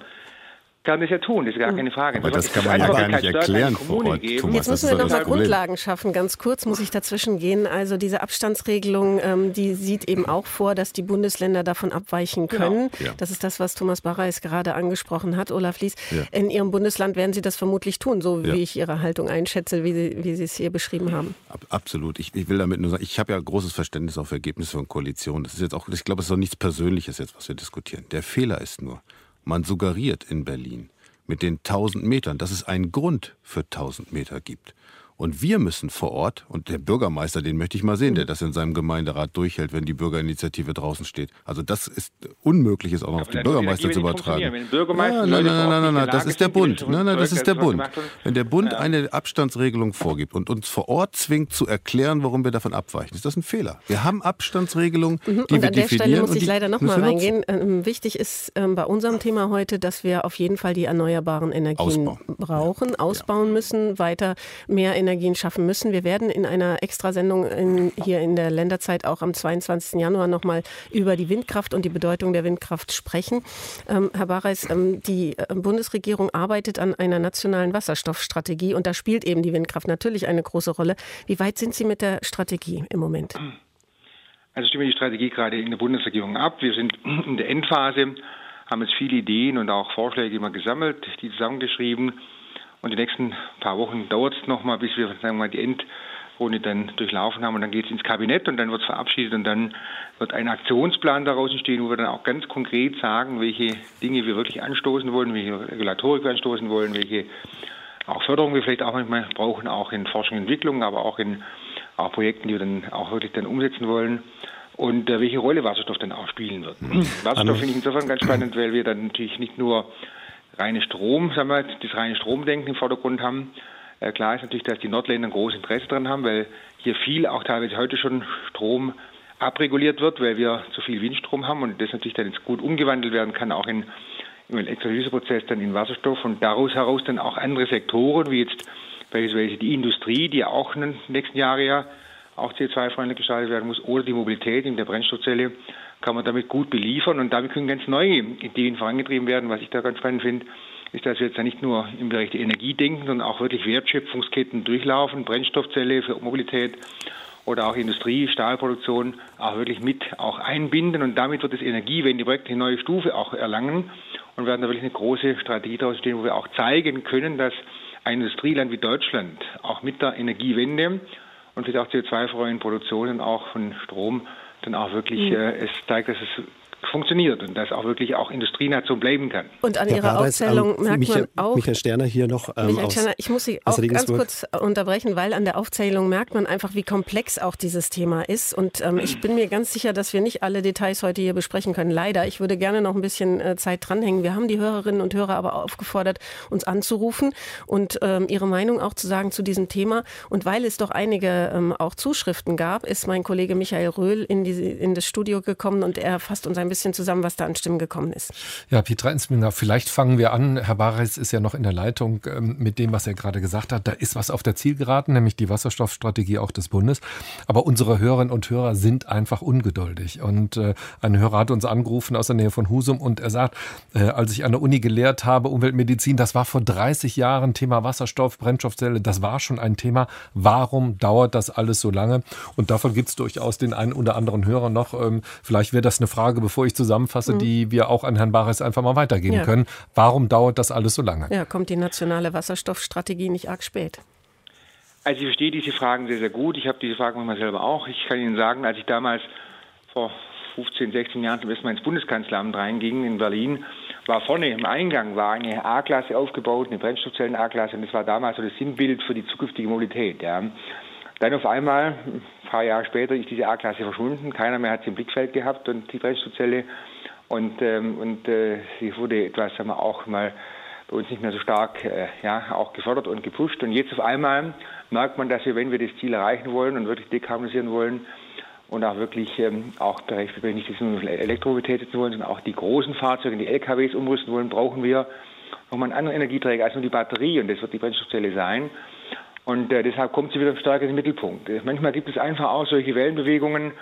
kann das ja tun, das ist gar hm. keine Frage. Aber das, das kann man ja gar nicht erklären vor Ort, Thomas, Jetzt müssen wir noch mal Grundlagen schaffen. Ganz kurz muss ich dazwischen gehen. Also diese Abstandsregelung, ähm, die sieht eben auch vor, dass die Bundesländer davon abweichen genau. können. Genau. Ja. Das ist das, was Thomas Barreis gerade angesprochen hat, Olaf Lies. Ja. In Ihrem Bundesland werden Sie das vermutlich tun, so wie ja. ich Ihre Haltung einschätze, wie Sie, wie Sie es hier beschrieben haben. Absolut. Ich, ich will damit nur sagen, ich habe ja großes Verständnis auf Ergebnisse von Koalitionen. Das ist jetzt auch, ich glaube, es ist auch nichts Persönliches jetzt, was wir diskutieren. Der Fehler ist nur, man suggeriert in Berlin mit den 1000 Metern, dass es einen Grund für 1000 Meter gibt. Und wir müssen vor Ort, und der Bürgermeister, den möchte ich mal sehen, der mhm. das in seinem Gemeinderat durchhält, wenn die Bürgerinitiative draußen steht. Also das ist unmöglich, ist auch noch auf den Bürgermeister zu übertragen. Nein, nein, nein, nein, nein, nein, das ist der Bund. Nein, nein, das ist der Bund. Wenn der Bund eine Abstandsregelung vorgibt und uns vor Ort zwingt zu erklären, warum wir davon abweichen, ist das ein Fehler. Wir haben Abstandsregelungen, die mhm. wir definieren. Und an der Stelle muss ich leider noch mal reingehen. Ähm, wichtig ist ähm, bei unserem Thema heute, dass wir auf jeden Fall die erneuerbaren Energien brauchen, ausbauen müssen, weiter mehr Energien schaffen müssen. Wir werden in einer Extrasendung in, hier in der Länderzeit auch am 22. Januar nochmal über die Windkraft und die Bedeutung der Windkraft sprechen. Ähm, Herr Bareis, ähm, die äh, Bundesregierung arbeitet an einer nationalen Wasserstoffstrategie und da spielt eben die Windkraft natürlich eine große Rolle. Wie weit sind Sie mit der Strategie im Moment? Also stimmen die Strategie gerade in der Bundesregierung ab. Wir sind in der Endphase, haben jetzt viele Ideen und auch Vorschläge immer gesammelt, die zusammengeschrieben. Und die nächsten paar Wochen dauert es nochmal, bis wir sagen wir mal, die Endrunde dann durchlaufen haben. Und dann geht es ins Kabinett und dann wird es verabschiedet und dann wird ein Aktionsplan daraus entstehen, wo wir dann auch ganz konkret sagen, welche Dinge wir wirklich anstoßen wollen, welche Regulatorik wir anstoßen wollen, welche auch Förderung wir vielleicht auch manchmal brauchen, auch in Forschung und Entwicklung, aber auch in auch Projekten, die wir dann auch wirklich dann umsetzen wollen und äh, welche Rolle Wasserstoff dann auch spielen wird. Mhm. Wasserstoff finde ich insofern ganz spannend, weil wir dann natürlich nicht nur reine Strom, sagen wir, das reine Stromdenken im Vordergrund haben. Äh, klar ist natürlich, dass die Nordländer ein großes Interesse daran haben, weil hier viel, auch teilweise heute schon Strom abreguliert wird, weil wir zu viel Windstrom haben und das natürlich dann jetzt gut umgewandelt werden kann, auch in, im Elektrolyseprozess dann in Wasserstoff und daraus heraus dann auch andere Sektoren, wie jetzt beispielsweise die Industrie, die auch in den nächsten Jahren ja auch CO2-freundlich gestaltet werden muss, oder die Mobilität in der Brennstoffzelle, kann man damit gut beliefern und damit können ganz neue Ideen vorangetrieben werden. Was ich da ganz spannend finde, ist, dass wir jetzt ja nicht nur im Bereich der Energie denken, sondern auch wirklich Wertschöpfungsketten durchlaufen, Brennstoffzelle für Mobilität oder auch Industrie, Stahlproduktion auch wirklich mit auch einbinden und damit wird das Energiewendeprojekt eine neue Stufe auch erlangen und werden da wirklich eine große Strategie daraus stehen, wo wir auch zeigen können, dass ein Industrieland wie Deutschland auch mit der Energiewende und vielleicht auch CO2-freien Produktionen auch von Strom dann auch wirklich mhm. äh, es zeigt, dass es funktioniert und dass auch wirklich auch Industrienation bleiben kann. Und an Ihrer Aufzählung ähm, merkt Michael, man auch. Michael Sterner hier noch. Ähm, Michael Sterner, ich muss Sie auch ganz kurz unterbrechen, weil an der Aufzählung merkt man einfach, wie komplex auch dieses Thema ist. Und ähm, ich bin mir ganz sicher, dass wir nicht alle Details heute hier besprechen können. Leider. Ich würde gerne noch ein bisschen äh, Zeit dranhängen. Wir haben die Hörerinnen und Hörer aber aufgefordert, uns anzurufen und ähm, ihre Meinung auch zu sagen zu diesem Thema. Und weil es doch einige ähm, auch Zuschriften gab, ist mein Kollege Michael Röhl in, die, in das Studio gekommen und er fasst uns ein bisschen zusammen, was da an Stimmen gekommen ist. Ja, Petra Insminger, vielleicht fangen wir an. Herr Bares ist ja noch in der Leitung ähm, mit dem, was er gerade gesagt hat. Da ist was auf der Zielgeraden, nämlich die Wasserstoffstrategie auch des Bundes. Aber unsere Hörerinnen und Hörer sind einfach ungeduldig. Und äh, ein Hörer hat uns angerufen aus der Nähe von Husum und er sagt, äh, als ich an der Uni gelehrt habe, Umweltmedizin, das war vor 30 Jahren Thema Wasserstoff, Brennstoffzelle, das war schon ein Thema. Warum dauert das alles so lange? Und davon gibt es durchaus den einen oder anderen Hörer noch. Ähm, vielleicht wäre das eine Frage, bevor ich zusammenfasse, mhm. die wir auch an Herrn Bares einfach mal weitergeben ja. können. Warum dauert das alles so lange? Ja, kommt die nationale Wasserstoffstrategie nicht arg spät? Also ich verstehe diese Fragen sehr, sehr gut. Ich habe diese Fragen manchmal selber auch. Ich kann Ihnen sagen, als ich damals vor 15, 16 Jahren zum ersten Mal ins Bundeskanzleramt reinging in Berlin, war vorne im Eingang war eine A-Klasse aufgebaut, eine Brennstoffzellen-A-Klasse und das war damals so das Sinnbild für die zukünftige Mobilität. Ja. Dann auf einmal, ein paar Jahre später, ist diese A-Klasse verschwunden. Keiner mehr hat sie im Blickfeld gehabt und die Brennstoffzelle. Und, ähm, und äh, sie wurde etwas, sagen wir, auch mal bei uns nicht mehr so stark äh, ja, auch gefördert und gepusht. Und jetzt auf einmal merkt man, dass wir, wenn wir das Ziel erreichen wollen und wirklich dekarbonisieren wollen und auch wirklich ähm, auch wenn nicht nur Elektromobilität setzen wollen, sondern auch die großen Fahrzeuge, die LKWs umrüsten wollen, brauchen wir nochmal einen anderen Energieträger als nur die Batterie und das wird die Brennstoffzelle sein. Und äh, deshalb kommt sie wieder stärker in den Mittelpunkt. Manchmal gibt es einfach auch solche Wellenbewegungen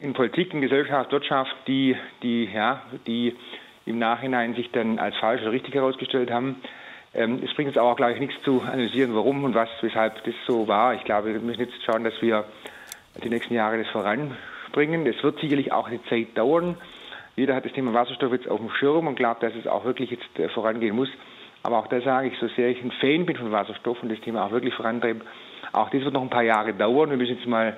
in Politik, in Gesellschaft, Wirtschaft, die, die, ja, die im Nachhinein sich dann als falsch oder richtig herausgestellt haben. Ähm, es bringt uns aber auch, glaube ich, nichts zu analysieren, warum und was, weshalb das so war. Ich glaube, wir müssen jetzt schauen, dass wir die nächsten Jahre das voranbringen. Es wird sicherlich auch eine Zeit dauern. Jeder hat das Thema Wasserstoff jetzt auf dem Schirm und glaubt, dass es auch wirklich jetzt äh, vorangehen muss. Aber auch da sage ich, so sehr ich ein Fan bin von Wasserstoff und das Thema auch wirklich vorantreibe, auch das wird noch ein paar Jahre dauern. Wir müssen jetzt mal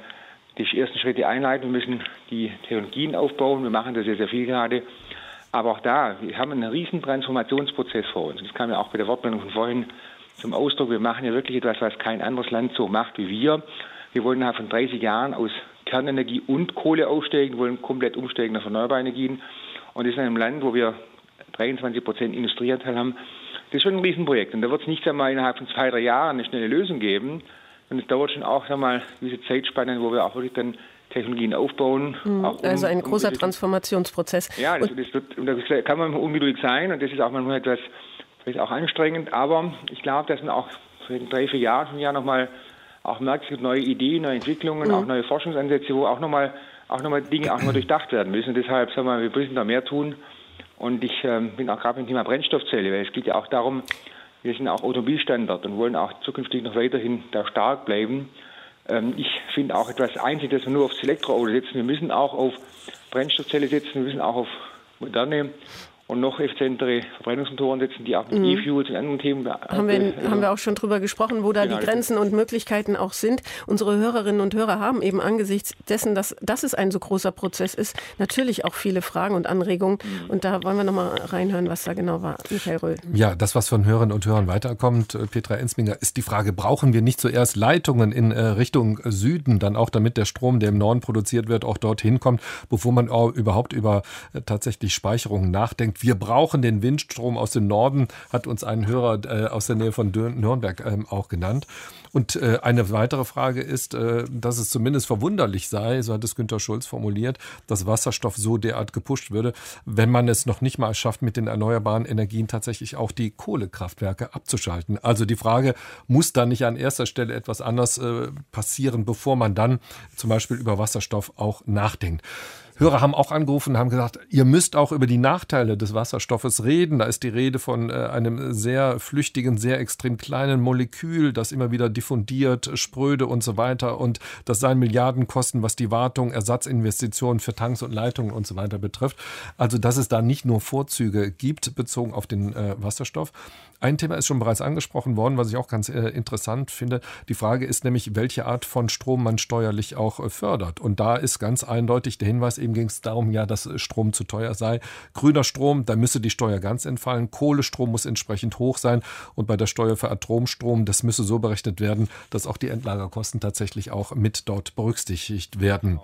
die ersten Schritte einleiten, wir müssen die Technologien aufbauen. Wir machen da sehr, sehr viel gerade. Aber auch da, wir haben einen riesen Transformationsprozess vor uns. Das kam ja auch bei der Wortmeldung von vorhin zum Ausdruck. Wir machen ja wirklich etwas, was kein anderes Land so macht wie wir. Wir wollen innerhalb von 30 Jahren aus Kernenergie und Kohle aussteigen, wollen komplett umsteigen auf erneuerbare Energien. Und das ist in einem Land, wo wir 23 Prozent Industrieanteil haben, das ist schon ein Riesenprojekt. Und da wird es nicht einmal innerhalb von zwei, drei Jahren eine schnelle Lösung geben. Und es dauert schon auch einmal diese Zeitspannen, wo wir auch wirklich dann Technologien aufbauen. Mhm. Um, also ein großer um Transformationsprozess. Ja, das, das wird, und da kann man ungeduldig sein und das ist auch manchmal etwas vielleicht auch anstrengend. Aber ich glaube, dass man auch in drei, vier Jahren schon ja nochmal auch merkt, es gibt neue Ideen, neue Entwicklungen, mhm. auch neue Forschungsansätze, wo auch nochmal auch nochmal Dinge auch nochmal durchdacht werden müssen. Und deshalb sagen wir, wir müssen da mehr tun. Und ich ähm, bin auch gerade beim Thema Brennstoffzelle, weil es geht ja auch darum, wir sind auch Automobilstandard und wollen auch zukünftig noch weiterhin da stark bleiben. Ähm, ich finde auch etwas einzig, dass wir nur aufs Elektroauto setzen. Wir müssen auch auf Brennstoffzelle setzen, wir müssen auch auf moderne und noch effizientere Verbrennungsmotoren setzen, die auch mit mhm. E-Fuels und anderen Themen. Haben wir, äh, haben wir auch schon drüber gesprochen, wo da genau, die Grenzen und Möglichkeiten auch sind. Unsere Hörerinnen und Hörer haben eben angesichts dessen, dass, dass es ein so großer Prozess ist, natürlich auch viele Fragen und Anregungen. Mhm. Und da wollen wir nochmal reinhören, was da genau war. Michael Röhl. Ja, das, was von Hörerinnen und Hörern weiterkommt, äh, Petra Ensminger, ist die Frage, brauchen wir nicht zuerst Leitungen in äh, Richtung Süden, dann auch damit der Strom, der im Norden produziert wird, auch dorthin kommt, bevor man auch überhaupt über äh, tatsächlich Speicherungen nachdenkt? Wir brauchen den Windstrom aus dem Norden, hat uns ein Hörer äh, aus der Nähe von Nürnberg ähm, auch genannt. Und äh, eine weitere Frage ist, äh, dass es zumindest verwunderlich sei, so hat es Günter Schulz formuliert, dass Wasserstoff so derart gepusht würde, wenn man es noch nicht mal schafft, mit den erneuerbaren Energien tatsächlich auch die Kohlekraftwerke abzuschalten. Also die Frage, muss da nicht an erster Stelle etwas anders äh, passieren, bevor man dann zum Beispiel über Wasserstoff auch nachdenkt? Hörer haben auch angerufen und haben gesagt, ihr müsst auch über die Nachteile des Wasserstoffes reden. Da ist die Rede von äh, einem sehr flüchtigen, sehr extrem kleinen Molekül, das immer wieder diffundiert, spröde und so weiter. Und das seien Milliarden kosten, was die Wartung, Ersatzinvestitionen für Tanks und Leitungen und so weiter betrifft. Also, dass es da nicht nur Vorzüge gibt, bezogen auf den äh, Wasserstoff. Ein Thema ist schon bereits angesprochen worden, was ich auch ganz äh, interessant finde. Die Frage ist nämlich, welche Art von Strom man steuerlich auch äh, fördert. Und da ist ganz eindeutig der Hinweis, eben ging es darum, ja, dass äh, Strom zu teuer sei. Grüner Strom, da müsse die Steuer ganz entfallen. Kohlestrom muss entsprechend hoch sein. Und bei der Steuer für Atomstrom, das müsse so berechnet werden, dass auch die Endlagerkosten tatsächlich auch mit dort berücksichtigt werden.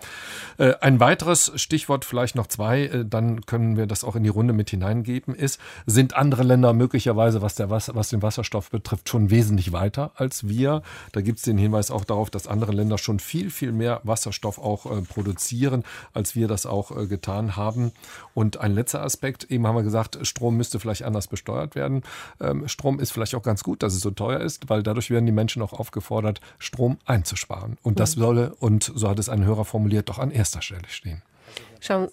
Äh, ein weiteres Stichwort, vielleicht noch zwei, äh, dann können wir das auch in die Runde mit hineingeben, ist, sind andere Länder möglicherweise, was der der Wasser, was den Wasserstoff betrifft, schon wesentlich weiter als wir. Da gibt es den Hinweis auch darauf, dass andere Länder schon viel, viel mehr Wasserstoff auch äh, produzieren, als wir das auch äh, getan haben. Und ein letzter Aspekt, eben haben wir gesagt, Strom müsste vielleicht anders besteuert werden. Ähm, Strom ist vielleicht auch ganz gut, dass es so teuer ist, weil dadurch werden die Menschen auch aufgefordert, Strom einzusparen. Und das solle, und so hat es ein Hörer formuliert, doch an erster Stelle stehen. Schauen.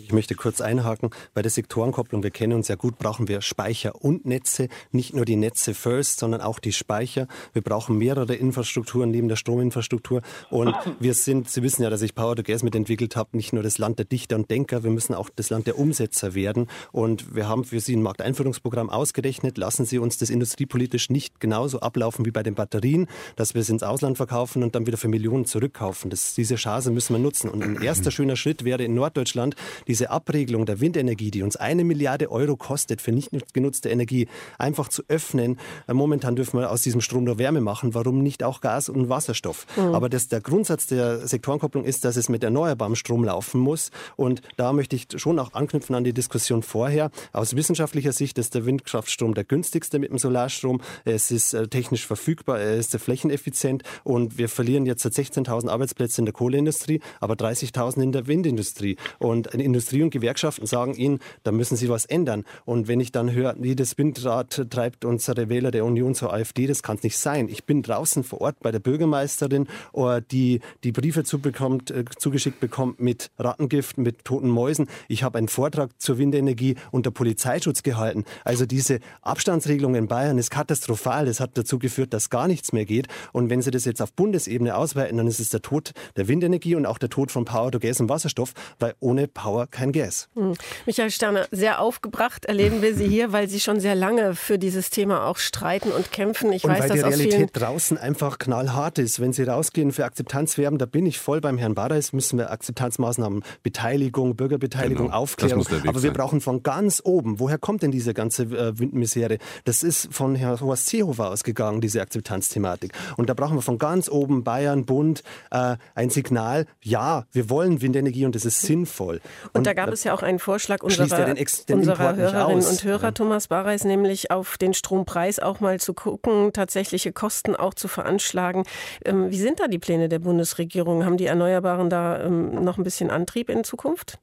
Ich möchte kurz einhaken. Bei der Sektorenkopplung, wir kennen uns ja gut, brauchen wir Speicher und Netze. Nicht nur die Netze first, sondern auch die Speicher. Wir brauchen mehrere Infrastrukturen neben der Strominfrastruktur. Und <coughs> wir sind, Sie wissen ja, dass ich Power to Gas mitentwickelt habe, nicht nur das Land der Dichter und Denker, wir müssen auch das Land der Umsetzer werden. Und wir haben für Sie ein Markteinführungsprogramm ausgerechnet. Lassen Sie uns das industriepolitisch nicht genauso ablaufen wie bei den Batterien, dass wir es ins Ausland verkaufen und dann wieder für Millionen zurückkaufen. Das, diese Chance müssen wir nutzen. Und ein erster schöner schöner Schritt wäre in Norddeutschland diese Abregelung der Windenergie, die uns eine Milliarde Euro kostet für nicht genutzte Energie, einfach zu öffnen. Äh, momentan dürfen wir aus diesem Strom nur Wärme machen. Warum nicht auch Gas und Wasserstoff? Mhm. Aber das, der Grundsatz der Sektorenkopplung ist, dass es mit erneuerbarem Strom laufen muss. Und da möchte ich schon auch anknüpfen an die Diskussion vorher. Aus wissenschaftlicher Sicht ist der Windkraftstrom der günstigste mit dem Solarstrom. Es ist äh, technisch verfügbar, er ist flächeneffizient und wir verlieren jetzt 16.000 Arbeitsplätze in der Kohleindustrie, aber 30.000 in der Windindustrie. Und Industrie und Gewerkschaften sagen ihnen, da müssen sie was ändern. Und wenn ich dann höre, jedes Windrad treibt unsere Wähler der Union zur AfD, das kann es nicht sein. Ich bin draußen vor Ort bei der Bürgermeisterin, äh, die die Briefe zubekommt, äh, zugeschickt bekommt mit Rattengift, mit toten Mäusen. Ich habe einen Vortrag zur Windenergie unter Polizeischutz gehalten. Also diese Abstandsregelung in Bayern ist katastrophal. Das hat dazu geführt, dass gar nichts mehr geht. Und wenn Sie das jetzt auf Bundesebene ausweiten, dann ist es der Tod der Windenergie und auch der Tod von Power to Gas und Wasserstoff, weil ohne Power kein Gas. Hm. Michael Sterner, sehr aufgebracht erleben wir Sie hier, weil Sie schon sehr lange für dieses Thema auch streiten und kämpfen. Ich und weiß, weil dass die Realität draußen einfach knallhart ist. Wenn Sie rausgehen für Akzeptanz werben, da bin ich voll beim Herrn Bareis, müssen wir Akzeptanzmaßnahmen, Beteiligung, Bürgerbeteiligung, genau. Aufklärung. Aber wir sein. brauchen von ganz oben, woher kommt denn diese ganze äh, Windmisere? Das ist von Herrn Horst Seehofer ausgegangen, diese Akzeptanzthematik. Und da brauchen wir von ganz oben Bayern, Bund, äh, ein Signal, ja, wir wollen Windenergie Energie und das ist sinnvoll. Und, und da gab es ja auch einen Vorschlag unserer, den Ex, den unserer Hörerinnen und Hörer, Thomas Bareis, nämlich auf den Strompreis auch mal zu gucken, tatsächliche Kosten auch zu veranschlagen. Ähm, wie sind da die Pläne der Bundesregierung? Haben die Erneuerbaren da ähm, noch ein bisschen Antrieb in Zukunft?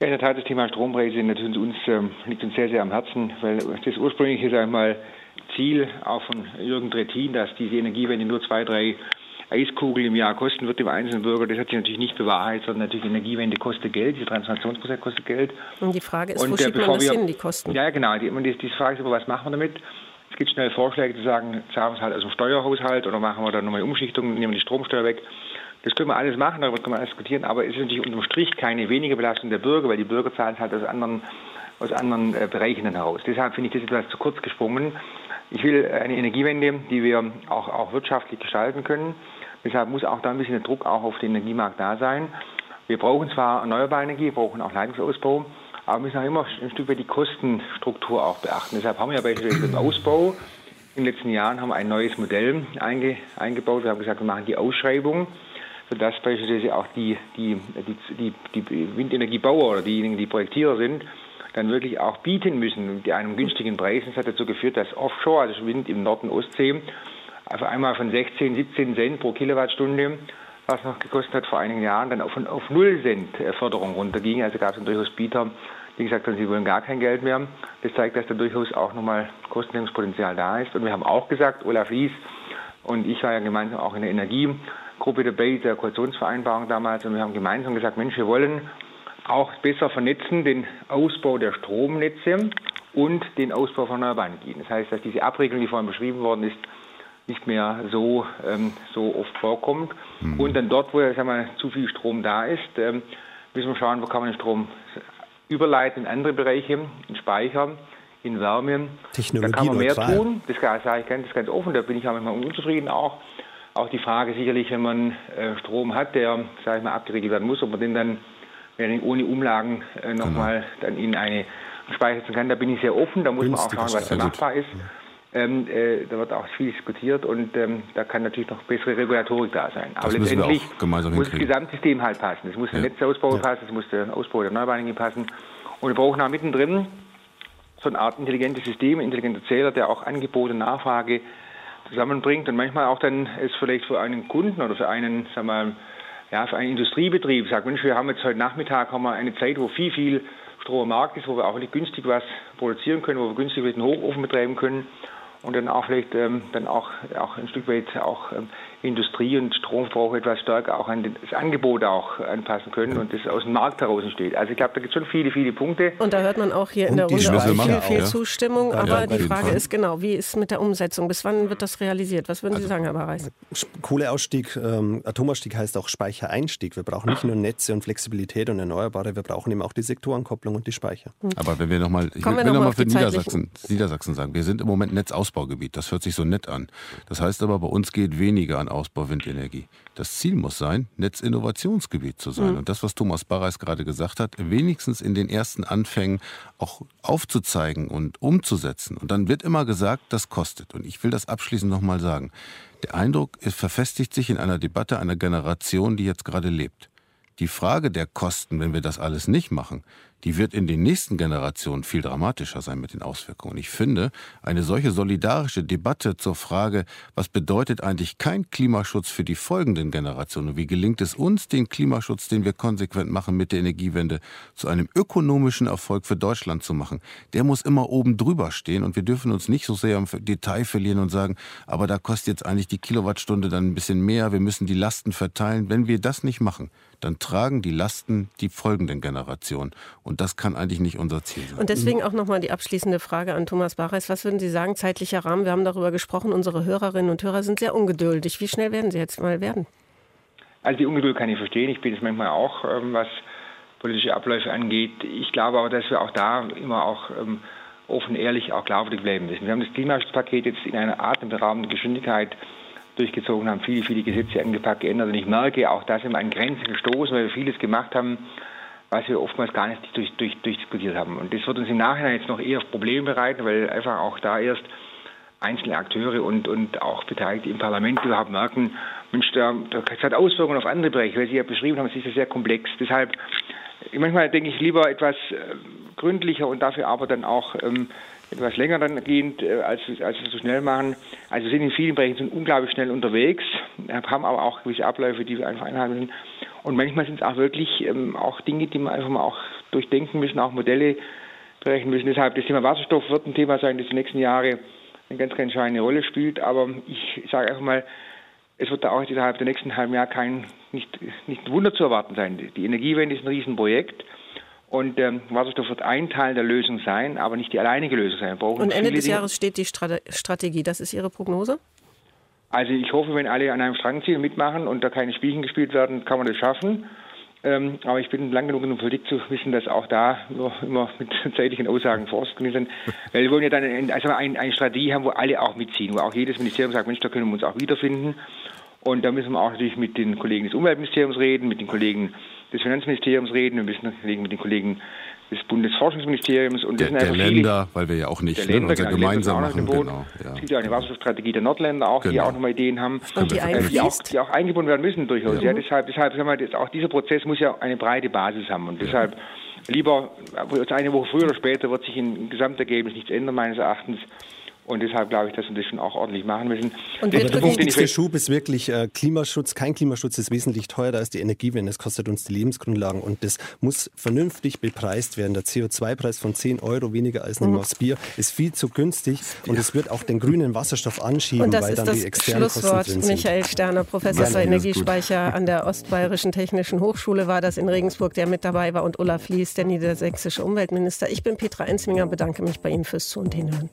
Ja, in der Tat, das Thema Strompreise natürlich uns, ähm, liegt uns sehr, sehr am Herzen, weil das ursprüngliche, sag ich mal, Ziel auch von Jürgen Trittin, dass diese Energiewende nur zwei, drei Eiskugel im Jahr kosten wird dem einzelnen Bürger, das hat sich natürlich nicht bewahrheitet, sondern natürlich Energiewende kostet Geld, die Transformationsprozess kostet Geld. Und die Frage ist, und, wo schiebt man das wir, hin, die Kosten? Ja, genau. Die, die, die Frage ist aber, was machen wir damit? gibt schnell Vorschläge zu sagen, zahlen wir es halt aus dem Steuerhaushalt oder machen wir dann nochmal Umschichtung, nehmen die Stromsteuer weg. Das können wir alles machen, darüber können wir diskutieren, aber es ist natürlich unterm Strich keine weniger Belastung der Bürger, weil die Bürger zahlen es halt aus anderen, aus anderen äh, Bereichen dann heraus. Deshalb finde ich das etwas zu kurz gesprungen. Ich will eine Energiewende, die wir auch, auch wirtschaftlich gestalten können. Deshalb muss auch da ein bisschen der Druck auch auf den Energiemarkt da sein. Wir brauchen zwar erneuerbare Energie, wir brauchen auch Leitungsausbau, aber wir müssen auch immer ein Stück weit die Kostenstruktur auch beachten. Deshalb haben wir beispielsweise den Ausbau. In den letzten Jahren haben wir ein neues Modell einge, eingebaut. Wir haben gesagt, wir machen die Ausschreibung, sodass beispielsweise auch die, die, die, die, die Windenergiebauer oder diejenigen, die Projektierer sind, dann wirklich auch bieten müssen mit einem günstigen Preis. Das hat dazu geführt, dass Offshore, also Wind im Norden Ostsee, auf einmal von 16, 17 Cent pro Kilowattstunde was noch gekostet hat vor einigen Jahren, dann auf, auf 0 Cent äh, Förderung runterging. Also gab es dann durchaus Bieter, die gesagt haben, sie wollen gar kein Geld mehr. Das zeigt, dass da durchaus auch nochmal Kostensenkungspotenzial da ist. Und wir haben auch gesagt, Olaf Lies und ich war ja gemeinsam auch in der Energiegruppe dabei, der Koalitionsvereinbarung damals, und wir haben gemeinsam gesagt, Mensch, wir wollen auch besser vernetzen den Ausbau der Stromnetze und den Ausbau von erneuerbaren Energien. Das heißt, dass diese Abregelung, die vorhin beschrieben worden ist, nicht mehr so, ähm, so oft vorkommt. Mhm. Und dann dort, wo sagen wir, zu viel Strom da ist, ähm, müssen wir schauen, wo kann man den Strom überleiten in andere Bereiche, in Speicher, in Wärme. Technologie da kann man mehr tun. Das sage ich ganz, ganz offen, da bin ich auch manchmal unzufrieden auch. Auch die Frage sicherlich, wenn man äh, Strom hat, der, sage ich mal, abgeregelt werden muss, ob man den dann ohne Umlagen äh, nochmal genau. dann in eine Speicher setzen kann. Da bin ich sehr offen, da muss Günstig man auch schauen, was da machbar ist. Ja. Ähm, äh, da wird auch viel diskutiert und ähm, da kann natürlich noch bessere Regulatorik da sein. Aber letztendlich muss das Gesamtsystem halt passen. Es muss der ja. Netzausbau ja. passen, es muss der Ausbau der Energien passen. Und wir brauchen auch mittendrin so eine Art intelligentes System, intelligenter Zähler, der auch Angebot und Nachfrage zusammenbringt und manchmal auch dann es vielleicht für einen Kunden oder für einen, sagen wir mal, ja, für einen Industriebetrieb sagt, Mensch, wir haben jetzt heute Nachmittag haben wir eine Zeit, wo viel, viel Strom am Markt ist, wo wir auch nicht günstig was produzieren können, wo wir günstig einen Hochofen betreiben können und dann auch vielleicht ähm, dann auch, auch ein Stück weit auch ähm, Industrie und Stromverbrauch etwas stärker auch an das Angebot auch anpassen können und das aus dem Markt heraus entsteht. Also ich glaube, da gibt es schon viele, viele Punkte. Und da hört man auch hier in der Runde auch viel, viel Zustimmung. Ja, aber ja, die Frage Fall. ist genau, wie ist es mit der Umsetzung? Bis wann wird das realisiert? Was würden also, Sie sagen, Herr Barreis? Kohleausstieg, ähm, Atomausstieg heißt auch Speichereinstieg. Wir brauchen nicht nur Netze und Flexibilität und Erneuerbare, wir brauchen eben auch die Sektorenkopplung und die Speicher. Hm. Aber wenn wir nochmal, ich will, will nochmal für Niedersachsen, Niedersachsen sagen, wir sind im Moment Netzausbaugebiet. Das hört sich so nett an. Das heißt aber, bei uns geht weniger an Ausbau Windenergie. Energie. Das Ziel muss sein, Netzinnovationsgebiet zu sein. Mhm. Und das, was Thomas Barreis gerade gesagt hat, wenigstens in den ersten Anfängen auch aufzuzeigen und umzusetzen. Und dann wird immer gesagt, das kostet. Und ich will das abschließend nochmal sagen. Der Eindruck ist, verfestigt sich in einer Debatte einer Generation, die jetzt gerade lebt. Die Frage der Kosten, wenn wir das alles nicht machen, die wird in den nächsten Generationen viel dramatischer sein mit den Auswirkungen. Ich finde, eine solche solidarische Debatte zur Frage, was bedeutet eigentlich kein Klimaschutz für die folgenden Generationen? Wie gelingt es uns, den Klimaschutz, den wir konsequent machen mit der Energiewende, zu einem ökonomischen Erfolg für Deutschland zu machen? Der muss immer oben drüber stehen und wir dürfen uns nicht so sehr im Detail verlieren und sagen, aber da kostet jetzt eigentlich die Kilowattstunde dann ein bisschen mehr, wir müssen die Lasten verteilen. Wenn wir das nicht machen, dann tragen die Lasten die folgenden Generationen. Und das kann eigentlich nicht unser Ziel sein. Und deswegen auch nochmal die abschließende Frage an Thomas Bareis. Was würden Sie sagen, zeitlicher Rahmen? Wir haben darüber gesprochen, unsere Hörerinnen und Hörer sind sehr ungeduldig. Wie schnell werden Sie jetzt mal werden? Also die Ungeduld kann ich verstehen. Ich bin es manchmal auch, ähm, was politische Abläufe angeht. Ich glaube aber, dass wir auch da immer auch ähm, offen, ehrlich, auch glaubwürdig bleiben müssen. Wir haben das Klimaschutzpaket jetzt in einer atemberaubenden Geschwindigkeit durchgezogen haben, viele, viele Gesetze angepackt, geändert. Und ich merke auch, dass wir an Grenzen gestoßen, weil wir vieles gemacht haben, was wir oftmals gar nicht durch, durch, durchdiskutiert haben. Und das wird uns im Nachhinein jetzt noch eher Probleme bereiten, weil einfach auch da erst einzelne Akteure und, und auch Beteiligte im Parlament überhaupt merken, Mensch, da, das hat Auswirkungen auf andere Bereiche, weil Sie ja beschrieben haben, es ist ja sehr komplex. Deshalb, manchmal denke ich lieber etwas äh, gründlicher und dafür aber dann auch ähm, etwas länger dann gehend, äh, als, als wir so schnell machen. Also sind in vielen Bereichen unglaublich schnell unterwegs, haben aber auch gewisse Abläufe, die wir einfach einhalten müssen. Und manchmal sind es auch wirklich ähm, auch Dinge, die man einfach mal auch durchdenken müssen, auch Modelle berechnen müssen. Deshalb das Thema Wasserstoff wird ein Thema sein, das die nächsten Jahre eine ganz, ganz entscheidende Rolle spielt. Aber ich sage einfach mal, es wird da auch innerhalb der nächsten halben Jahre kein nicht, nicht ein Wunder zu erwarten sein. Die Energiewende ist ein Riesenprojekt. Und ähm, Wasserstoff wird ein Teil der Lösung sein, aber nicht die alleinige Lösung sein. Und Ende des Dinge. Jahres steht die Strategie. Das ist Ihre Prognose? Also ich hoffe, wenn alle an einem Strang ziehen und mitmachen und da keine Spielchen gespielt werden, kann man das schaffen. Ähm, aber ich bin lang genug in der Politik zu wissen, dass auch da nur immer <laughs> mit zeitlichen Aussagen vorausgegangen sind. <laughs> Weil wir wollen ja dann also eine, eine Strategie haben, wo alle auch mitziehen, wo auch jedes Ministerium sagt, Mensch, da können wir uns auch wiederfinden. Und da müssen wir auch natürlich mit den Kollegen des Umweltministeriums reden, mit den Kollegen des Finanzministeriums reden, wir müssen mit den Kollegen des Bundesforschungsministeriums und der, der Länder, weil wir ja auch nicht ne, unser genau, gemeinsam machen. Genau, ja. Es gibt ja eine Wasserstoffstrategie der Nordländer auch, genau. die auch nochmal Ideen haben, und die, äh, die, auch, die, auch, eingebunden werden müssen durchaus. Ja. ja deshalb, deshalb sagen wir, auch dieser Prozess muss ja eine breite Basis haben und deshalb lieber eine Woche früher oder später wird sich im Gesamtergebnis nichts ändern meines Erachtens. Und deshalb glaube ich, dass wir das schon auch ordentlich machen müssen. Und der wichtigste Schub ist wirklich äh, Klimaschutz. Kein Klimaschutz ist wesentlich teurer als die Energiewende. Es kostet uns die Lebensgrundlagen und das muss vernünftig bepreist werden. Der CO2-Preis von 10 Euro weniger als ein mhm. Bier ist viel zu günstig und es wird auch den grünen Wasserstoff anschieben, weil dann die externen Schlusswort. Kosten drin sind. Michael Sterner, Professor für Energiespeicher an der Ostbayerischen Technischen Hochschule war das in Regensburg, der mit dabei war und Ulla Fließ, der niedersächsische Umweltminister. Ich bin Petra Enzminger, bedanke mich bei Ihnen fürs Zu und Hinhören.